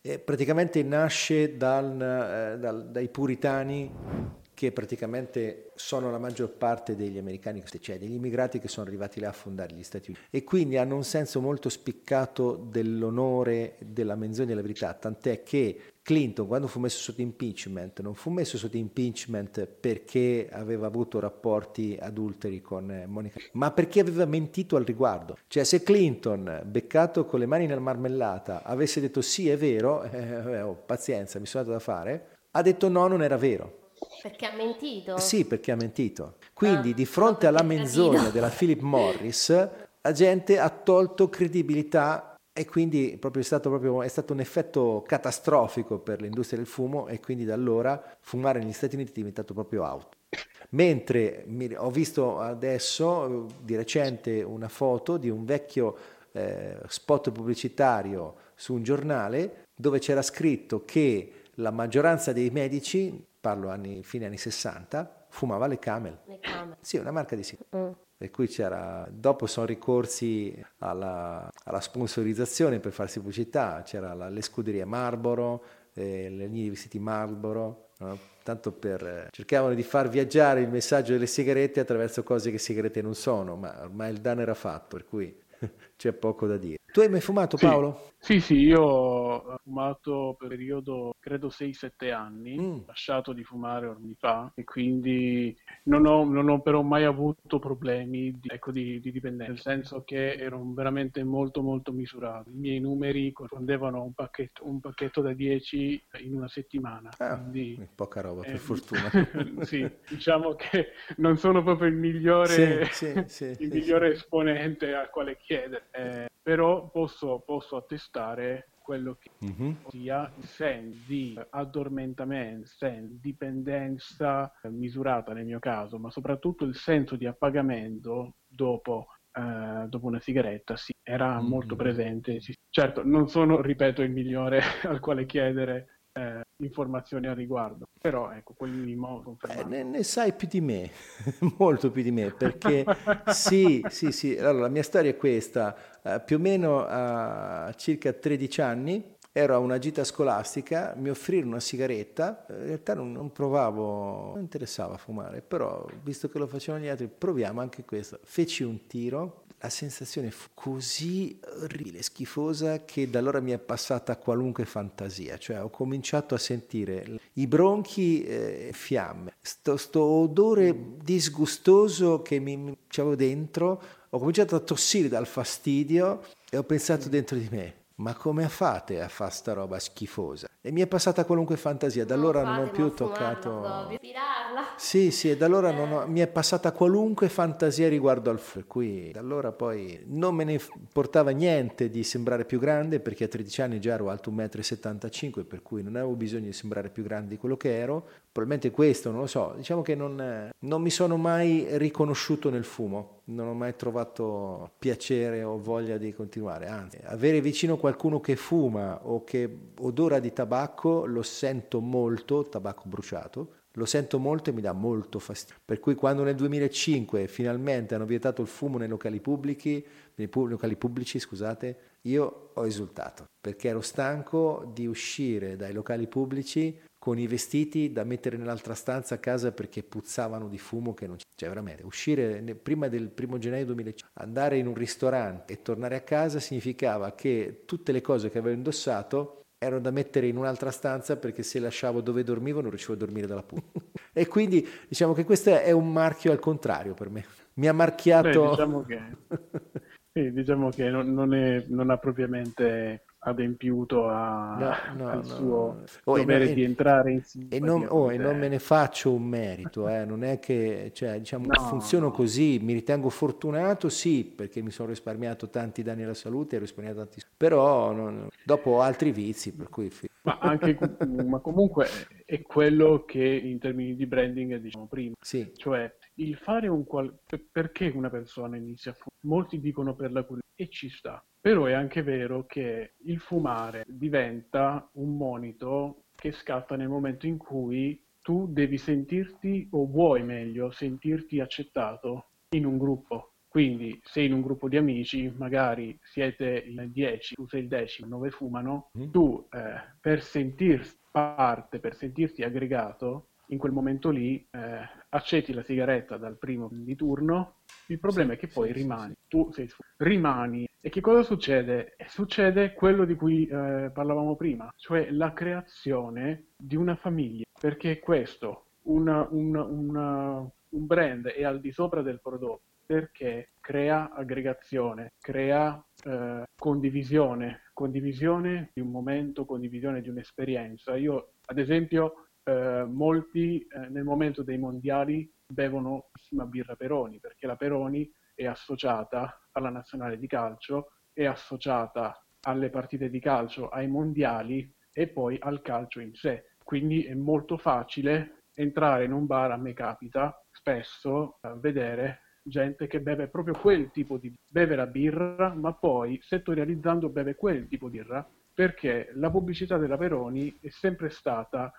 Speaker 1: eh, praticamente nasce dal, eh, dal, dai puritani che praticamente sono la maggior parte degli americani, cioè degli immigrati che sono arrivati là a fondare gli Stati Uniti e quindi hanno un senso molto spiccato dell'onore, della menzogna e della verità, tant'è che Clinton quando fu messo sotto impeachment non fu messo sotto impeachment perché aveva avuto rapporti adulteri con eh, Monica, ma perché aveva mentito al riguardo. Cioè se Clinton, beccato con le mani nella marmellata, avesse detto sì è vero, eh, oh, pazienza, mi sono dato da fare, ha detto no, non era vero.
Speaker 2: Perché ha mentito?
Speaker 1: Sì, perché ha mentito. Quindi ah, di fronte alla menzogna della Philip Morris, la gente ha tolto credibilità e quindi è stato, proprio, è stato un effetto catastrofico per l'industria del fumo e quindi da allora fumare negli Stati Uniti è diventato proprio out. Mentre ho visto adesso di recente una foto di un vecchio eh, spot pubblicitario su un giornale dove c'era scritto che la maggioranza dei medici parlo anni, fine anni 60, fumava le Camel. Le Camel. Sì, una marca di sigarette. Mm. Per cui c'era, dopo sono ricorsi alla, alla sponsorizzazione per farsi pubblicità, c'era la, le scuderie Marlboro, eh, le linee di vestiti Marlboro, no? tanto per eh, cercavano di far viaggiare il messaggio delle sigarette attraverso cose che sigarette non sono, ma ormai il danno era fatto, per cui c'è poco da dire. Tu hai mai fumato
Speaker 3: sì.
Speaker 1: Paolo?
Speaker 3: Sì, sì, io ho fumato per periodo credo 6-7 anni, mm. lasciato di fumare anni fa e quindi non ho, non ho però mai avuto problemi di, ecco, di, di, dipendenza, nel senso che ero veramente molto molto misurato. I miei numeri corrispondevano a un pacchetto, un pacchetto da 10 in una settimana.
Speaker 1: Ah, quindi, poca roba, eh, per fortuna.
Speaker 3: sì, diciamo che non sono proprio il migliore, sì, sì, sì, il migliore esponente al quale chiedere, eh, però posso, posso attestare quello che mm-hmm. sia il senso di addormentamento, senso di dipendenza misurata nel mio caso, ma soprattutto il senso di appagamento dopo Uh, dopo una sigaretta, sì, era mm-hmm. molto presente. Sì. Certo, non sono, ripeto, il migliore al quale chiedere eh, informazioni al riguardo, però ecco, quel minimo
Speaker 1: eh, ne, ne, sai più di me, molto più di me, perché sì, sì, sì, allora la mia storia è questa, uh, più o meno a circa 13 anni ero a una gita scolastica, mi offrirono una sigaretta, in realtà non, non provavo, non interessava fumare, però visto che lo facevano gli altri, proviamo anche questo. Feci un tiro, la sensazione fu così orribile, schifosa, che da allora mi è passata qualunque fantasia, cioè ho cominciato a sentire i bronchi eh, fiamme, sto, sto, odore disgustoso che mi, mi avevo dentro, ho cominciato a tossire dal fastidio e ho pensato dentro di me, ma come fate a fare sta roba schifosa? E mi è passata qualunque fantasia, da allora non, non ho più toccato... Sì, sì, e da allora ho... mi è passata qualunque fantasia riguardo al fuoco, cui da allora poi non me ne portava niente di sembrare più grande, perché a 13 anni già ero alto 1,75 m, per cui non avevo bisogno di sembrare più grande di quello che ero, probabilmente questo, non lo so, diciamo che non, non mi sono mai riconosciuto nel fumo, non ho mai trovato piacere o voglia di continuare, anzi, avere vicino qualcuno che fuma o che odora di tabacco lo sento molto, tabacco bruciato, lo sento molto e mi dà molto fastidio. Per cui quando nel 2005 finalmente hanno vietato il fumo nei locali pubblici, nei pu- locali pubblici, scusate, io ho esultato perché ero stanco di uscire dai locali pubblici con i vestiti da mettere nell'altra stanza a casa perché puzzavano di fumo che non c'è. Cioè veramente, uscire prima del primo gennaio 2005, andare in un ristorante e tornare a casa significava che tutte le cose che avevo indossato erano da mettere in un'altra stanza perché se lasciavo dove dormivo non riuscivo a dormire dalla puzza. e quindi diciamo che questo è un marchio al contrario per me. Mi ha marchiato...
Speaker 3: Beh, diciamo che, sì, diciamo che non, non, è, non ha propriamente adempiuto a,
Speaker 1: No, no,
Speaker 3: al
Speaker 1: no,
Speaker 3: suo
Speaker 1: no. Oh, e
Speaker 3: dovere
Speaker 1: no-
Speaker 3: di
Speaker 1: e-
Speaker 3: entrare in
Speaker 1: E
Speaker 3: simpatia
Speaker 1: non,
Speaker 3: con
Speaker 1: oh, e non me ne faccio un merito, eh, non è che, cioè, diciamo,
Speaker 3: No,
Speaker 1: funziono
Speaker 3: no.
Speaker 1: così, mi ritengo fortunato, sì, perché mi sono risparmiato tanti danni alla salute, risparmiato tanti, però non- dopo altri vizi, per cui...
Speaker 3: Ma, anche, ma comunque è quello che in termini di branding diciamo prima,
Speaker 1: Sì,
Speaker 3: cioè il fare un qual... per- perché una persona inizia a fumare? Molti dicono per la curiosità e ci sta, però è anche vero che il fumare diventa un monito che scatta nel momento in cui tu devi sentirti, o vuoi meglio, sentirti accettato in un gruppo. Quindi, se in un gruppo di amici, magari siete in 10, tu sei il decimo, 9 fumano,
Speaker 1: Mm.
Speaker 3: tu eh, per sentirti parte, per sentirti aggregato, in quel momento lì eh, accetti la sigaretta dal primo di turno. Il problema
Speaker 1: Sì,
Speaker 3: è che poi
Speaker 1: sì, sì,
Speaker 3: rimani, tu sei rimani. E che cosa succede? Eh, Succede quello di cui eh, parlavamo prima, cioè la creazione di una famiglia, perché questo, una- una- una- un brand è al di sopra del prodotto perché crea aggregazione, crea eh, condivisione, condivisione di un momento, condivisione di un'esperienza. Io, ad esempio, eh, molti eh, nel momento dei mondiali bevono la birra Peroni, perché la Peroni è associata alla nazionale di calcio, è associata alle partite di calcio, ai mondiali e poi al calcio in sé. Quindi è molto facile entrare in un bar, a me capita spesso vedere gente che beve proprio quel tipo di beve la birra, ma poi settorializzando beve quel tipo di birra, perché la pubblicità della Peroni è sempre stata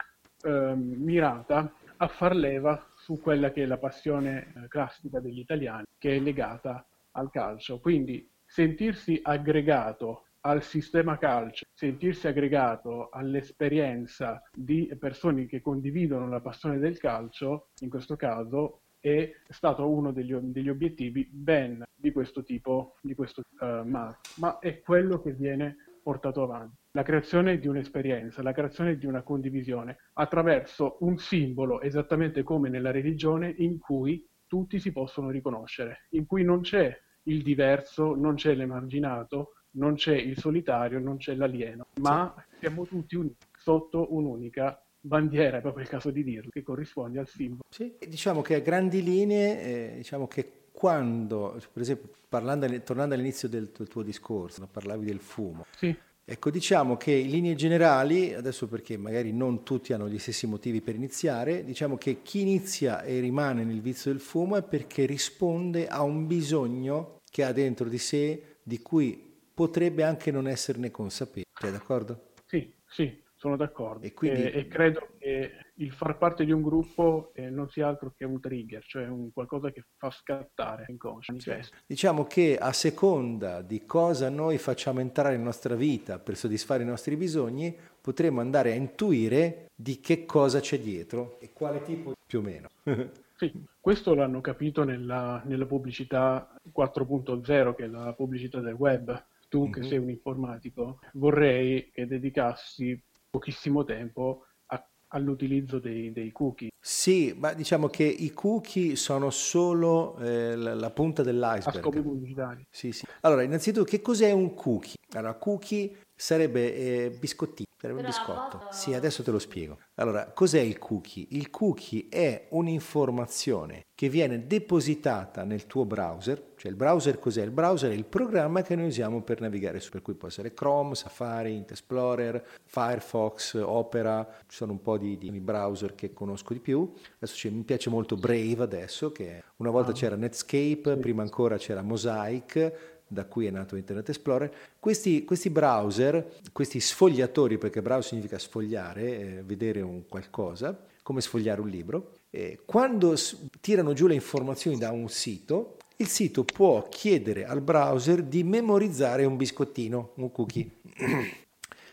Speaker 3: ehm, mirata a far leva su quella che è la passione eh, classica degli italiani, che è legata al calcio. Quindi sentirsi aggregato al sistema calcio, sentirsi aggregato all'esperienza di persone che condividono la passione del calcio, in questo caso, è stato uno degli, degli obiettivi ben di questo tipo, di questo eh, marchio, ma è quello che viene portato avanti. La creazione di un'esperienza, la creazione di una condivisione attraverso un simbolo, esattamente come nella religione, in cui tutti si possono riconoscere, in cui non c'è il diverso, non c'è l'emarginato, non c'è il solitario, non c'è l'alieno, ma siamo tutti uniti sotto un'unica bandiera, è proprio il caso di dirlo, che corrisponde al simbolo.
Speaker 1: Sì, diciamo che a grandi linee, eh, diciamo che quando, per esempio, parlando, tornando all'inizio del tuo, tuo discorso, parlavi del fumo,
Speaker 3: Sì,
Speaker 1: Ecco, diciamo che in linee generali, adesso perché magari non tutti hanno gli stessi motivi per iniziare, diciamo che chi inizia e rimane nel vizio del fumo è perché risponde a un bisogno che ha dentro di sé di cui potrebbe anche non esserne consapevole. Sei d'accordo?
Speaker 3: sì, sì, sono d'accordo.
Speaker 1: E quindi-
Speaker 3: e, e credo che il far parte di un gruppo eh, non sia altro che un trigger, cioè un qualcosa che fa scattare l'inconscio, manifesto.
Speaker 1: Diciamo che a seconda di cosa noi facciamo entrare in nostra vita per soddisfare i nostri bisogni, potremo andare a intuire di che cosa c'è dietro e quale tipo più o meno.
Speaker 3: Sì, questo l'hanno capito nella, nella pubblicità 4.0, che è la pubblicità del web. Tu che
Speaker 1: Mhm.
Speaker 3: sei un informatico, vorrei che dedicassi pochissimo tempo a- all'utilizzo dei, dei cookie,
Speaker 1: Sì, ma diciamo che i cookie sono solo eh, la, la punta
Speaker 3: a scopi
Speaker 1: dell'iceberg.
Speaker 3: pubblicitari.
Speaker 1: Sì, sì. Allora, innanzitutto, che cos'è un cookie? Allora, cookie sarebbe eh, biscottino, sarebbe un biscotto. Sì, adesso te lo spiego. Allora, cos'è il cookie? Il cookie è un'informazione che viene depositata nel tuo browser. Cioè, il browser cos'è? Il browser è il programma che noi usiamo per navigare, su- per cui può essere Chrome, Safari, Internet Explorer, Firefox, Opera. Ci sono un po' di, di browser che conosco di più. Adesso mi piace molto Brave adesso, che una volta c'era Netscape, prima ancora c'era Mosaic, da cui è nato Internet Explorer. Questi, questi browser, questi sfogliatori, perché browser significa sfogliare, eh, vedere un qualcosa, come sfogliare un libro, eh, quando tirano giù le informazioni da un sito, il sito può chiedere al browser di memorizzare un biscottino, un cookie.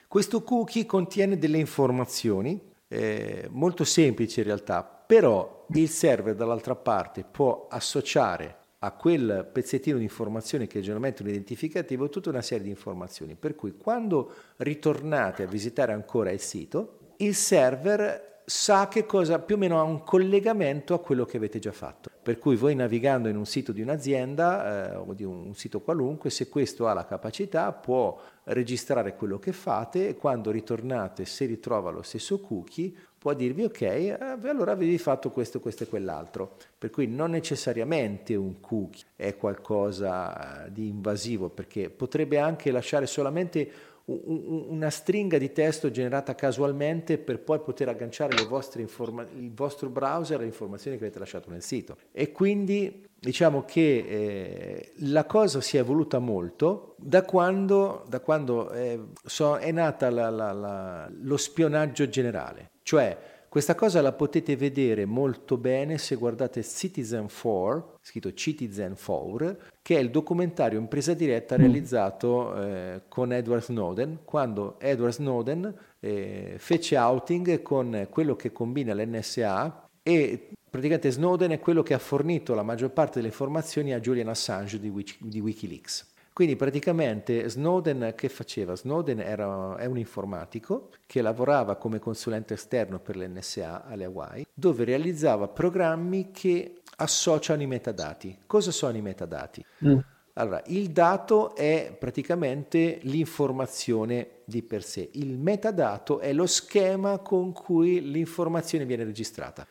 Speaker 1: Questo cookie contiene delle informazioni eh, molto semplici in realtà, però il server dall'altra parte può associare a quel pezzettino di informazioni che è generalmente un identificativo tutta una serie di informazioni. Per cui quando ritornate a visitare ancora il sito, il server sa che cosa più o meno ha un collegamento a quello che avete già fatto. Per cui voi navigando in un sito di un'azienda eh, o di un sito qualunque, se questo ha la capacità, può registrare quello che fate e quando ritornate, se ritrova lo stesso cookie, può dirvi ok, eh, allora avevi fatto questo, questo e quell'altro. Per cui non necessariamente un cookie è qualcosa di invasivo, perché potrebbe anche lasciare solamente una stringa di testo generata casualmente per poi poter agganciare informa- il vostro browser alle informazioni che avete lasciato nel sito. E quindi diciamo che eh, la cosa si è evoluta molto da quando, da quando è, so, è nata la, la, la, lo spionaggio generale. Cioè, questa cosa la potete vedere molto bene se guardate Citizen 4, scritto Citizen 4, che è il documentario in presa diretta realizzato eh, con Edward Snowden, quando Edward Snowden eh, fece outing con quello che combina l'NSA e praticamente Snowden è quello che ha fornito la maggior parte delle informazioni a Julian Assange di, Wiki, di Wikileaks. Quindi praticamente Snowden che faceva? Snowden era, è un informatico che lavorava come consulente esterno per l'NSA alle Hawaii, dove realizzava programmi che associano i metadati. Cosa sono i metadati? Mm. Allora, il dato è praticamente l'informazione di per sé. Il metadato è lo schema con cui l'informazione viene registrata.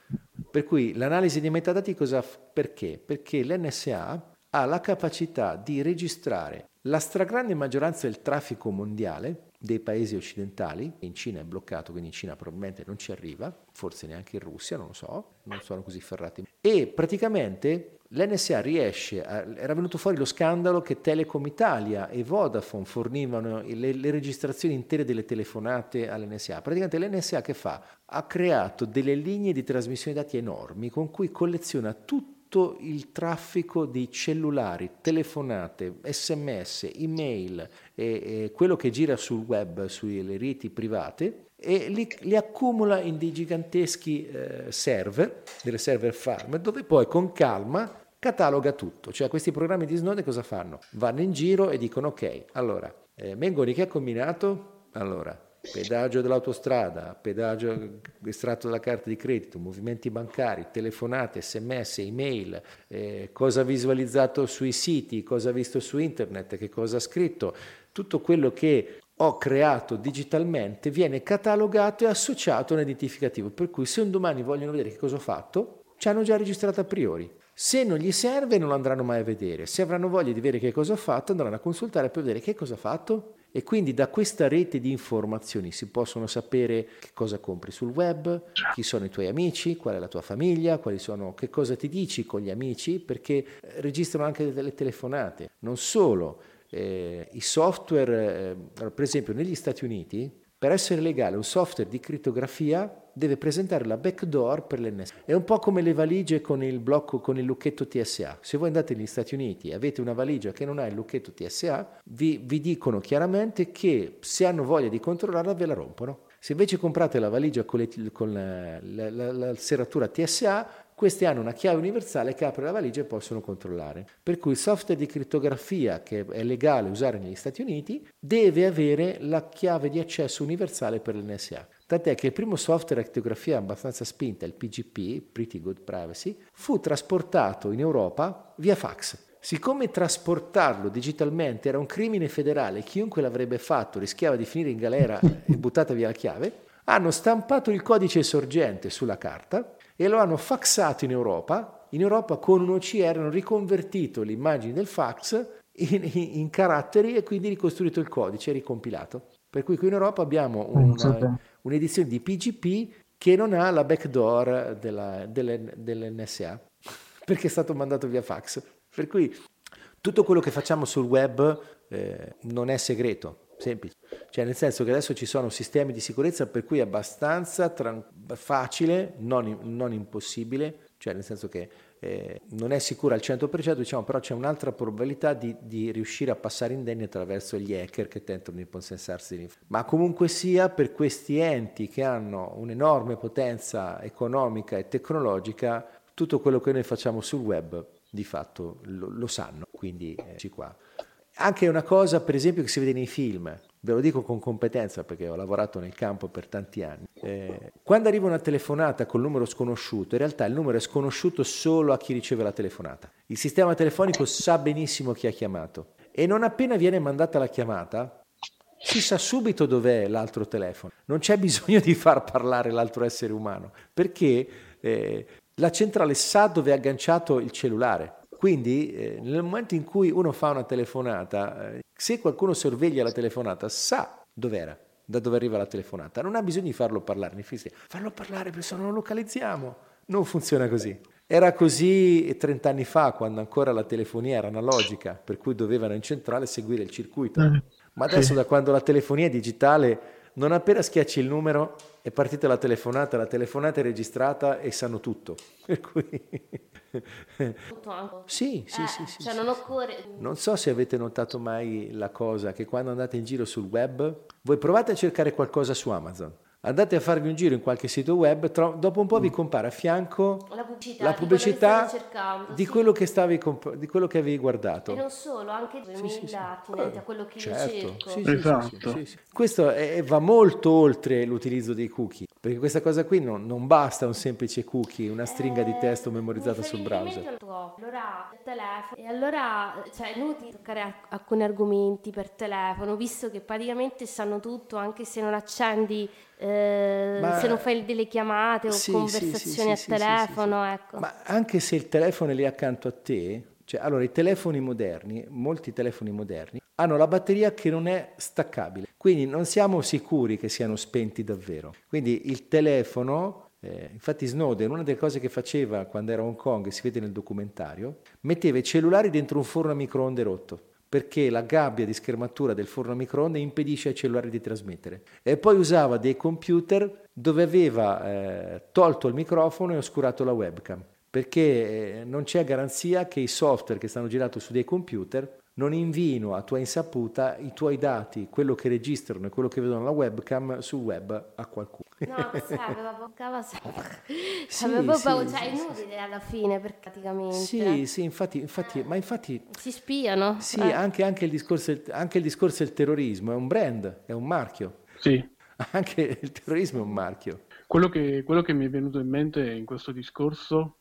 Speaker 1: Per cui l'analisi dei metadati cosa perché? Perché l'NSA ha la capacità di registrare la stragrande maggioranza del traffico mondiale dei paesi occidentali, in Cina è bloccato, quindi in Cina probabilmente non ci arriva, forse neanche in Russia, non lo so, non sono così ferrati. E praticamente l'NSA riesce, a, era venuto fuori lo scandalo che Telecom Italia e Vodafone fornivano le, le registrazioni intere delle telefonate all'NSA. Praticamente l'NSA che fa? Ha creato delle linee di trasmissione dati enormi con cui colleziona tutto tutto il traffico di cellulari, telefonate, sms, email e, e quello che gira sul web, sulle reti private e li, li accumula in dei giganteschi eh, server, delle server farm, dove poi con calma cataloga tutto. Cioè questi programmi di Snowden cosa fanno? Vanno in giro e dicono ok, allora, eh, Mengoni che ha combinato? Allora, pedaggio dell'autostrada, pedaggio estratto dalla carta di credito, movimenti bancari, telefonate, sms, email, eh, cosa visualizzato sui siti, cosa ha visto su internet, che cosa ha scritto, tutto quello che ho creato digitalmente viene catalogato e associato a un identificativo, per cui se un domani vogliono vedere che cosa ho fatto, ci hanno già registrato a priori. Se non gli serve non andranno mai a vedere, se avranno voglia di vedere che cosa ho fatto andranno a consultare per vedere che cosa ho fatto e quindi da questa rete di informazioni si possono sapere che cosa compri sul web, chi sono i tuoi amici, qual è la tua famiglia, sono, che cosa ti dici con gli amici, perché registrano anche delle telefonate. Non solo, eh, i software, eh, per esempio negli Stati Uniti, per essere legale un software di crittografia deve presentare la backdoor per l'NSA. È un po' come le valigie con il blocco, con il lucchetto TSA. Se voi andate negli Stati Uniti e avete una valigia che non ha il lucchetto TSA, vi, vi dicono chiaramente che se hanno voglia di controllarla ve la rompono. Se invece comprate la valigia con, le, con la, la, la, la serratura TSA, questi hanno una chiave universale che apre la valigia e possono controllare. Per cui il software di crittografia che è legale usare negli Stati Uniti deve avere la chiave di accesso universale per l'NSA. Tant'è che il primo software a crittografia abbastanza spinta, il PGP, Pretty Good Privacy, fu trasportato in Europa via fax. Siccome trasportarlo digitalmente era un crimine federale, chiunque l'avrebbe fatto rischiava di finire in galera e buttata via la chiave, hanno stampato il codice sorgente sulla carta e lo hanno faxato in Europa. In Europa con un OCR hanno riconvertito l'immagine del fax in, in, in caratteri e quindi ricostruito il codice e ricompilato. Per cui qui in Europa abbiamo una, un'edizione di PGP che non ha la backdoor della, delle, dell'NSA perché è stato mandato via fax. Per cui tutto quello che facciamo sul web eh, non è segreto, semplice. Cioè nel senso che adesso ci sono sistemi di sicurezza per cui è abbastanza tran- facile, non, non, impossibile, cioè nel senso che eh, non è sicura al 100%, diciamo, però c'è un'altra probabilità di, di, riuscire a passare indenni attraverso gli hacker che tentano di possessarsi. Ma comunque sia per questi enti che hanno un'enorme potenza economica e tecnologica, tutto quello che noi facciamo sul web di fatto lo, lo sanno, quindi eh, qua. Anche una cosa, per esempio, che si vede nei film. Ve lo dico con competenza perché ho lavorato nel campo per tanti anni. Eh, quando arriva una telefonata col numero sconosciuto, in realtà il numero è sconosciuto solo a chi riceve la telefonata. Il sistema telefonico sa benissimo chi ha chiamato e non appena viene mandata la chiamata, si sa subito dov'è l'altro telefono, non c'è bisogno di far parlare l'altro essere umano, perché eh, la centrale sa dove è agganciato il cellulare. Quindi eh, nel momento in cui uno fa una telefonata, eh, se qualcuno sorveglia la telefonata, sa dov'era, da dove arriva la telefonata. Non ha bisogno di farlo parlare, ne farlo parlare perché se non lo localizziamo. Non funziona così. Era così 30 anni fa, quando ancora la telefonia era analogica, per cui dovevano in centrale seguire il circuito. Eh. Ma adesso da quando la telefonia è digitale, non appena schiacci il numero è partita la telefonata, la telefonata è registrata e sanno tutto. Per cui...
Speaker 2: Tutto.
Speaker 1: Sì, sì, eh, sì, sì,
Speaker 2: cioè
Speaker 1: sì,
Speaker 2: non occorre...
Speaker 1: Non so se avete notato mai la cosa che quando andate in giro sul web, voi provate a cercare qualcosa su Amazon andate a farvi un giro in qualche sito web, tro- dopo un po' vi compare a fianco
Speaker 2: la pubblicità,
Speaker 1: la pubblicità di, quello, di, quello che stavi comp- di quello che avevi guardato.
Speaker 2: E non solo, anche sì, sì, sì. attinenti a quello che
Speaker 1: certo.
Speaker 2: io cerco.
Speaker 3: Sì, esatto.
Speaker 1: Questo è, va molto oltre l'utilizzo dei cookie, perché questa cosa qui non, non basta un semplice cookie, una stringa eh, di testo memorizzata sul browser.
Speaker 2: Allora, il telefono, e allora cioè, è inutile toccare alcuni argomenti per telefono, visto che praticamente sanno tutto, anche se non accendi eh, ma, se non fai delle chiamate o sì, conversazioni sì, sì, a telefono. Ecco.
Speaker 1: Ma anche se il telefono è lì accanto a te, cioè, allora i telefoni moderni, molti telefoni moderni, hanno la batteria che non è staccabile, quindi non siamo sicuri che siano spenti davvero. Quindi il telefono, eh, infatti Snowden, una delle cose che faceva quando era a Hong Kong, si vede nel documentario, metteva i cellulari dentro un forno a microonde rotto perché la gabbia di schermatura del forno a microonde impedisce ai cellulari di trasmettere. E poi usava dei computer dove aveva eh, tolto il microfono e oscurato la webcam, perché eh, non c'è garanzia che i software che stanno girando su dei computer non invino a tua insaputa i tuoi dati, quello che registrano e quello che vedono la webcam sul web a qualcuno.
Speaker 2: No, questa aveva boccava sempre. Sì, aveva sì, paura, cioè è inutile alla fine per praticamente.
Speaker 1: Sì, sì, infatti, infatti
Speaker 2: eh.
Speaker 1: ma infatti...
Speaker 2: Si spiano.
Speaker 1: Sì, eh. anche, anche, il discorso, anche il discorso del terrorismo è un brand, è un marchio.
Speaker 3: Sì.
Speaker 1: Anche il terrorismo è un marchio.
Speaker 3: Quello che, quello che mi è venuto in mente in questo discorso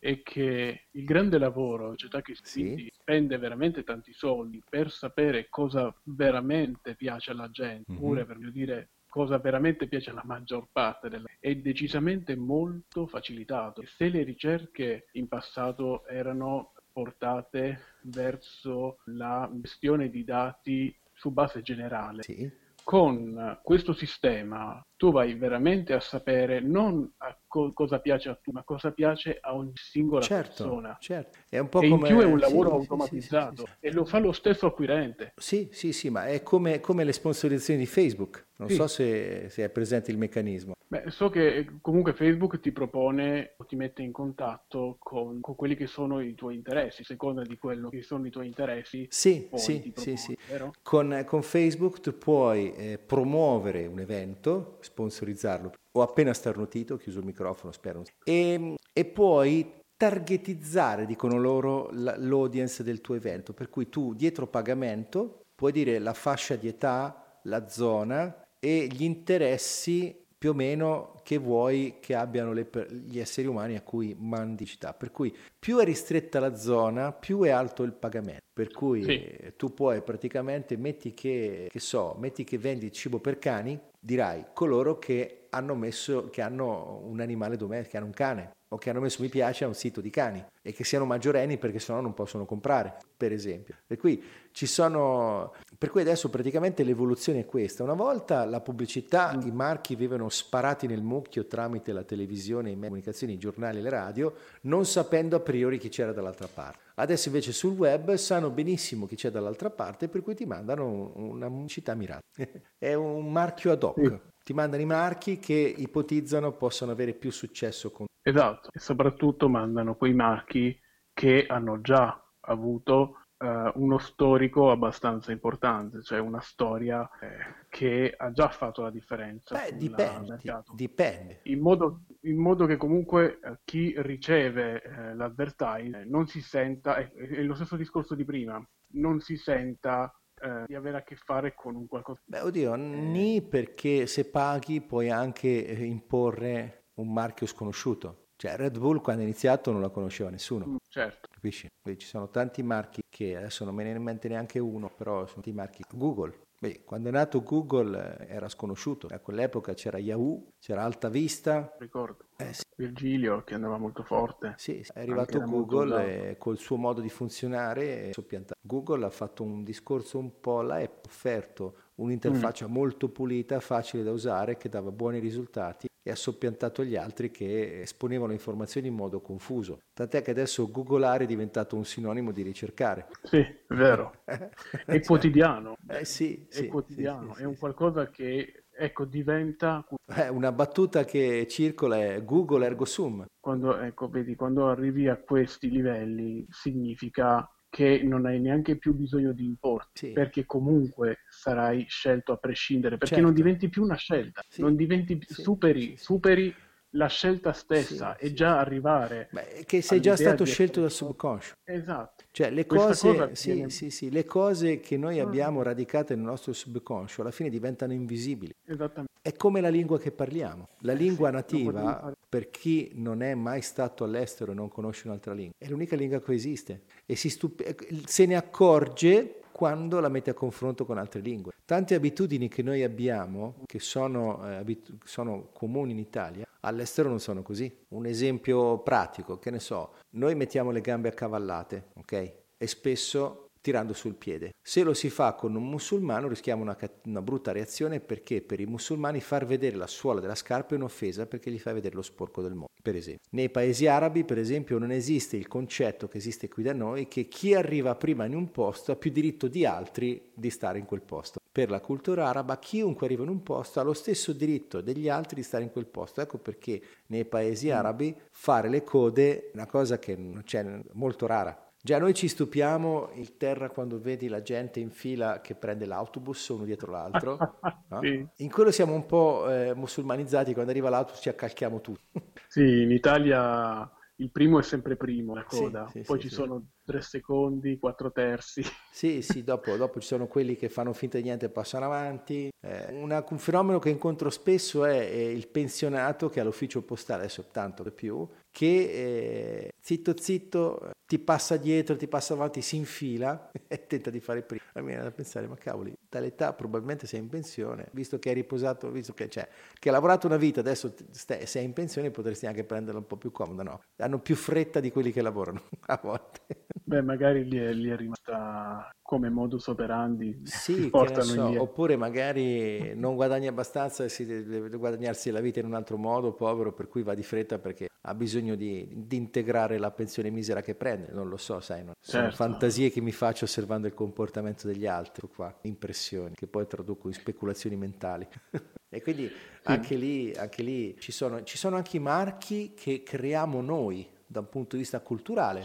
Speaker 3: è che il grande lavoro, società che sì. spende veramente tanti soldi per sapere cosa veramente piace alla gente, mm-hmm. oppure per dire cosa veramente piace alla maggior parte della... è decisamente molto facilitato. Se le ricerche in passato erano portate verso la gestione di dati su base generale,
Speaker 1: sì.
Speaker 3: con questo sistema tu vai veramente a sapere non a co- cosa piace a tu, ma cosa piace a ogni singola
Speaker 1: certo,
Speaker 3: persona.
Speaker 1: Certo. È un po'
Speaker 3: e
Speaker 1: come...
Speaker 3: in più è un lavoro sì, automatizzato sì, sì, e lo fa lo stesso acquirente.
Speaker 1: Sì, sì, sì, ma è come, come le sponsorizzazioni di Facebook. Non so se, se, è presente il meccanismo.
Speaker 3: Beh, so che comunque Facebook ti propone o ti mette in contatto con, con, quelli che sono i tuoi interessi, seconda di quello che sono i tuoi interessi.
Speaker 1: Sì, sì, propone, sì, sì. Con, con, Facebook tu puoi eh, promuovere un evento, sponsorizzarlo. Ho appena starnutito, ho chiuso il microfono, spero. E, e poi targetizzare, dicono loro, l'audience del tuo evento. Per cui tu dietro pagamento puoi dire la fascia di età, la zona e gli interessi più o meno che vuoi che abbiano le, gli esseri umani a cui mandi città. Per cui più è ristretta la zona, più è alto il pagamento. Per cui sì. tu puoi praticamente, metti che, che so, metti che vendi cibo per cani, dirai coloro che hanno messo, che hanno un animale domestico, che hanno un cane o che hanno messo mi piace a un sito di cani e che siano maggiorenni perché sennò non possono comprare, per esempio. Per cui ci sono per cui adesso praticamente l'evoluzione è questa. Una volta la pubblicità, mm. i marchi vivevano sparati nel mucchio tramite la televisione, le comunicazioni, i giornali le radio, non sapendo a priori chi c'era dall'altra parte. Adesso invece sul web sanno benissimo chi c'è dall'altra parte, per cui ti mandano una pubblicità mirata. è un marchio ad hoc. Sì. Ti mandano i marchi che ipotizzano possano avere più successo con
Speaker 3: Esatto, e soprattutto mandano quei marchi che hanno già avuto uh, uno storico abbastanza importante, cioè una storia eh, che ha già fatto la differenza.
Speaker 1: Beh, dipende, dipende.
Speaker 3: In modo, in modo, che comunque eh, chi riceve eh, l'advertising non si senta, è, è lo stesso discorso di prima, non si senta eh, di avere a che fare con un qualcosa.
Speaker 1: Beh, oddio, eh. ni perché se paghi puoi anche eh, imporre un marchio sconosciuto. Cioè Red Bull quando è iniziato non la conosceva nessuno. Mm,
Speaker 3: certo.
Speaker 1: Capisci? Quindi ci sono tanti marchi che adesso non me ne mente neanche uno, però sono tanti marchi. Google. Beh, quando è nato Google eh, era sconosciuto, a quell'epoca c'era Yahoo, c'era Alta Vista.
Speaker 3: Ricordo. Eh, sì. Virgilio che andava molto forte.
Speaker 1: Sì, è arrivato Google e col suo modo di funzionare soppiantato. Google ha fatto un discorso un po' là e offerto un'interfaccia mm. molto pulita, facile da usare, che dava buoni risultati e ha soppiantato gli altri che esponevano informazioni in modo confuso. Tant'è che adesso googolare è diventato un sinonimo di ricercare.
Speaker 3: Sì, è vero. è cioè, quotidiano.
Speaker 1: Eh, sì,
Speaker 3: è sì, quotidiano, sì, è un qualcosa che ecco, diventa...
Speaker 1: Eh, una battuta che circola è Google ergo sum.
Speaker 3: Quando, ecco, vedi, quando arrivi a questi livelli significa che non hai neanche più bisogno di importi, sì. perché comunque sarai scelto a prescindere, perché certo. non diventi più una scelta, sì. non diventi più, sì. superi, superi la scelta stessa e già arrivare
Speaker 1: Beh, che sei già stato scelto dal subconscio.
Speaker 3: Esatto.
Speaker 1: Cioè le cose, sì, viene... sì, sì, le cose che noi ah. abbiamo radicate nel nostro subconscio alla fine diventano invisibili.
Speaker 3: Esattamente.
Speaker 1: È come la lingua che parliamo. La lingua nativa per chi non è mai stato all'estero e non conosce un'altra lingua è l'unica lingua che esiste. E stup- se ne accorge quando la mette a confronto con altre lingue. Tante abitudini che noi abbiamo, che sono, eh, abitu- sono comuni in Italia, all'estero non sono così. Un esempio pratico, che ne so, noi mettiamo le gambe accavallate, ok? E spesso tirando sul piede. Se lo si fa con un musulmano rischiamo una, una, brutta reazione perché per i musulmani far vedere la suola della scarpa è un'offesa perché gli fa vedere lo sporco del mondo, per esempio. Nei paesi arabi, per esempio, non esiste il concetto che esiste qui da noi che chi arriva prima in un posto ha più diritto di altri di stare in quel posto. Per la cultura araba chiunque arriva in un posto ha lo stesso diritto degli altri di stare in quel posto. Ecco perché nei paesi mm. arabi fare le code è una cosa che c'è molto rara. Già noi ci stupiamo il terra quando vedi la gente in fila che prende l'autobus uno dietro l'altro. no? sì. In quello siamo un po' eh, musulmanizzati, quando arriva l'autobus ci accalchiamo tutti.
Speaker 3: sì, in Italia il primo è sempre primo, la coda. Sì, sì, Poi ci sono tre secondi, quattro terzi.
Speaker 1: Sì, sì, dopo, dopo, ci sono quelli che fanno finta di niente e passano avanti. Eh, una, un fenomeno che incontro spesso è, è, il pensionato che all'ufficio postale, adesso tanto di più, che eh, zitto zitto ti passa dietro, ti passa avanti, si infila e tenta di fare prima. Mi viene da pensare, ma cavoli, dall'età probabilmente sei in pensione, visto che hai riposato, visto che, cioè, che hai lavorato una vita, adesso stai, sei in pensione, potresti anche prenderla un po' più comoda, no? Hanno più fretta di quelli che lavorano a volte.
Speaker 3: Beh, magari gli è, gli è rimasta come modus operandi.
Speaker 1: Sì, so, oppure magari non guadagni abbastanza e si deve guadagnarsi la vita in un altro modo, povero, per cui va di fretta perché ha bisogno di, di integrare la pensione misera che prende. Non lo so, sai, non, certo. sono fantasie che mi faccio osservando il comportamento degli altri, qua, impressioni che poi traduco in speculazioni mentali. e quindi sì. anche, lì, anche lì ci sono, ci sono anche i marchi che creiamo noi da un punto di vista culturale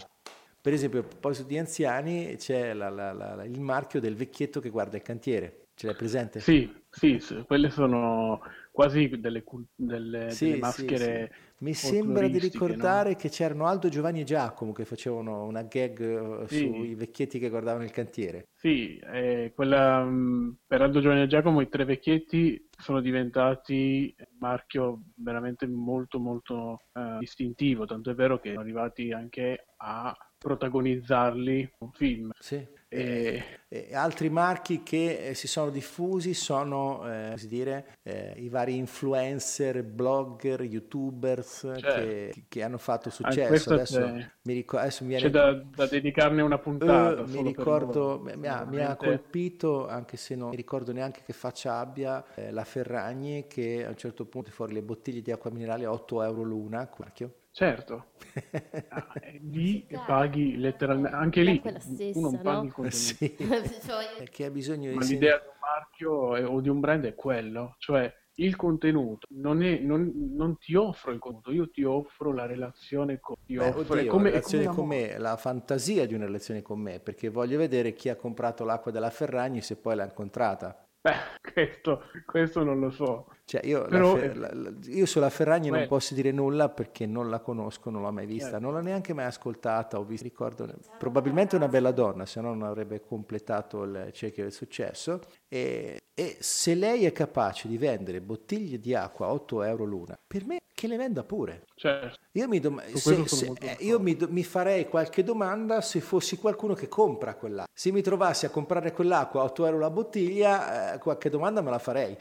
Speaker 1: per esempio, a proposito di anziani, c'è la, la, la, il marchio del vecchietto che guarda il cantiere. Ce l'hai presente?
Speaker 3: Sì, sì, sì quelle sono quasi delle, delle, sì, delle maschere. Sì,
Speaker 1: Mi sembra di ricordare no? che c'erano Aldo, Giovanni e Giacomo che facevano una gag eh, sui vecchietti che guardavano il cantiere.
Speaker 3: Sì, eh, quella, mm, per Aldo, Giovanni e Giacomo i tre vecchietti sono diventati un marchio veramente molto molto uh, distintivo, tanto è vero che sono arrivati anche a protagonizzarli un film.
Speaker 1: Sì. E... E altri marchi che eh, si sono diffusi sono eh, dire, eh, i vari influencer, blogger, youtubers certo. che, che, hanno fatto successo. Adesso, mi ricordo, adesso mi
Speaker 3: viene... C'è da, da, dedicarne una puntata.
Speaker 1: Uh, mi ricordo, mi ha, mi, ha, colpito, anche se non mi ricordo neanche che faccia abbia, eh, la Ferragni che a un certo punto fuori le bottiglie di acqua minerale a 8 euro l'una, marchio
Speaker 3: Certo, ah, lì paghi letteralmente, anche lì
Speaker 2: stessa,
Speaker 3: uno
Speaker 2: no?
Speaker 3: paghi il contenuto.
Speaker 1: Sì. Cioè, che ha bisogno
Speaker 3: di... Ma l'idea di un marchio o di un brand è quello, cioè il contenuto, non, è, non, non, ti offro il contenuto, io ti offro la relazione con,
Speaker 1: Beh, offro, oddio, come, relazione con me, la fantasia di una relazione con me, perché voglio vedere chi ha comprato l'acqua della Ferragni se poi l'ha incontrata.
Speaker 3: Beh, questo, questo non lo so.
Speaker 1: Cioè, io, Però, Fer- la, la, io, sulla Ferragni beh. non posso dire nulla perché non la conosco, non l'ho mai vista, certo. non l'ho neanche mai ascoltata, ho visto, ricordo, probabilmente una bella donna, se no non avrebbe completato il cerchio del successo. E, e, se lei è capace di vendere bottiglie di acqua a 8 euro l'una, per me che le venda pure.
Speaker 3: Certo.
Speaker 1: Io, mi, dom- se, se, eh, io mi, do- mi, farei qualche domanda se fossi qualcuno che compra quell'acqua. Se mi trovassi a comprare quell'acqua a 8 euro la bottiglia, eh, qualche domanda me la farei.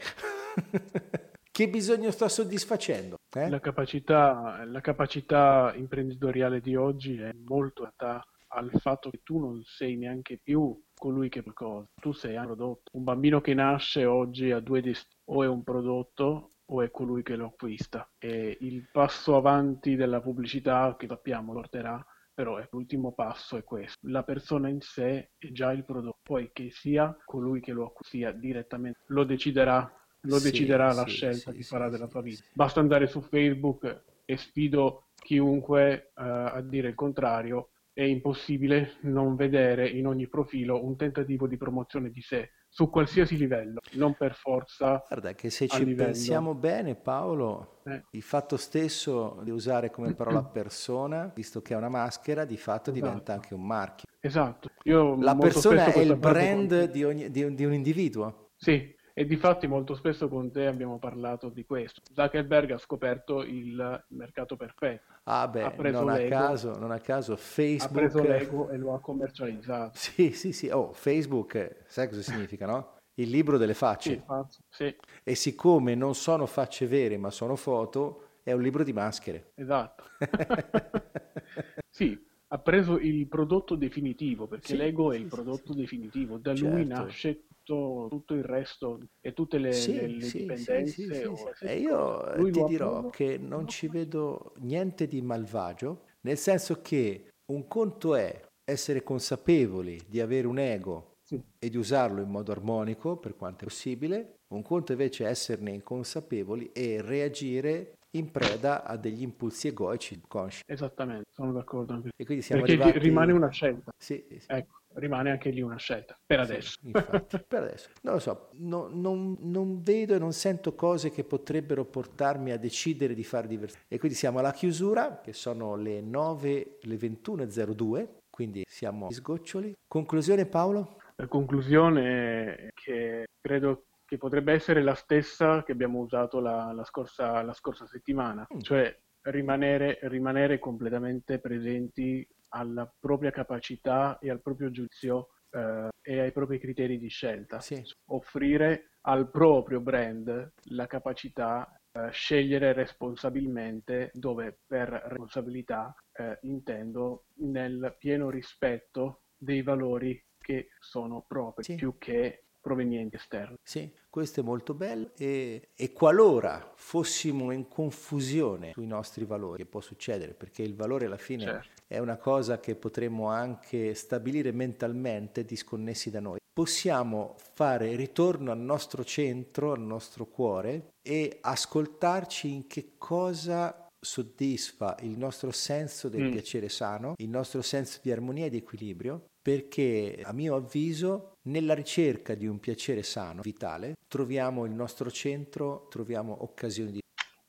Speaker 1: che bisogno sto soddisfacendo?
Speaker 3: Eh? La, capacità, la capacità imprenditoriale di oggi è molto adatta al fatto che tu non sei neanche più colui che qualcosa, tu sei un prodotto. Un bambino che nasce oggi ha due destini, o è un prodotto o è colui che lo acquista. E il passo avanti della pubblicità che sappiamo porterà però è l'ultimo passo è questo. La persona in sé è già il prodotto, poi che sia colui che lo acquista direttamente, lo deciderà, lo sì, deciderà la scelta sì, che farà della sua vita. Basta andare su Facebook e sfido chiunque uh, a dire il contrario, è impossibile non vedere in ogni profilo un tentativo di promozione di sé su qualsiasi livello, non per forza.
Speaker 1: Guarda che se ci livello... pensiamo bene, Paolo, eh. il fatto stesso di usare come parola persona, visto che è una maschera, di fatto esatto. diventa anche un marchio.
Speaker 3: Esatto. Io
Speaker 1: La persona è il brand di, ogni, di, di un individuo.
Speaker 3: Sì, e di fatti molto spesso con te abbiamo parlato di questo. Zuckerberg ha scoperto il mercato perfetto.
Speaker 1: Ah beh, non a, caso, non a caso Facebook...
Speaker 3: Ha preso l'ego e lo ha commercializzato.
Speaker 1: Sì, sì, sì. Oh, Facebook, sai cosa significa, no? Il libro delle facce.
Speaker 3: Sì, sì.
Speaker 1: E siccome non sono facce vere ma sono foto, è un libro di maschere.
Speaker 3: Esatto. sì, ha preso il prodotto definitivo, perché sì, l'ego è il prodotto definitivo. Da certo. lui nasce tutto, tutto, il resto e tutte le, sì, le, le sì, dipendenze.
Speaker 1: Sì, e io ti dirò appunto... che non ci vedo niente di malvagio, nel senso che un conto è essere consapevoli di avere un ego e di usarlo in modo armonico per quanto è possibile, un conto invece è esserne inconsapevoli e reagire in preda a degli impulsi egoici consci.
Speaker 3: Esattamente, sono d'accordo anche.
Speaker 1: E quindi siamo
Speaker 3: Perché
Speaker 1: arrivati...
Speaker 3: rimane una scelta.
Speaker 1: Sì, sì.
Speaker 3: Ecco rimane anche lì una scelta per adesso.
Speaker 1: Sì, infatti, per adesso. Non lo so, no, non, non, vedo e non sento cose che potrebbero portarmi a decidere di fare diversamente. E quindi siamo alla chiusura, che sono le 9, le 21.02, quindi siamo sgoccioli. Conclusione Paolo?
Speaker 3: La conclusione è che credo che potrebbe essere la stessa che abbiamo usato la, la, scorsa, la scorsa, settimana, mm. cioè rimanere, rimanere completamente presenti alla propria capacità e al proprio giudizio eh, e ai propri criteri di scelta.
Speaker 1: Sì.
Speaker 3: Offrire al proprio brand la capacità eh, scegliere responsabilmente, dove per responsabilità eh, intendo nel pieno rispetto dei valori che sono propri, sì. più che provenienti esterni.
Speaker 1: Sì, questo è molto bello e, e, qualora fossimo in confusione sui nostri valori, che può succedere perché il valore alla fine certo. è una cosa che potremmo anche stabilire mentalmente disconnessi da noi, possiamo fare ritorno al nostro centro, al nostro cuore e ascoltarci in che cosa soddisfa il nostro senso del mm. piacere sano, il nostro senso di armonia e di equilibrio perché a mio avviso nella ricerca di un piacere sano, vitale, troviamo il nostro centro, troviamo occasioni di...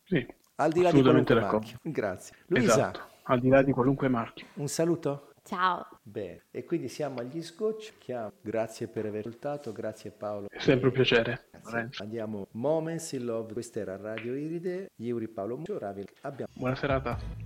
Speaker 3: Sì,
Speaker 1: al di là di qualunque marchio. Grazie. Luisa.
Speaker 3: Esatto, al di là di qualunque marchio.
Speaker 1: Un saluto?
Speaker 2: Ciao.
Speaker 1: Bene, e quindi siamo agli scotch. Grazie per aver ascoltato, grazie Paolo.
Speaker 3: È sempre un piacere.
Speaker 1: Andiamo Moments in Love, questa era Radio Iride, Iuri Paolo Ravi. Abbiamo...
Speaker 3: Buona serata.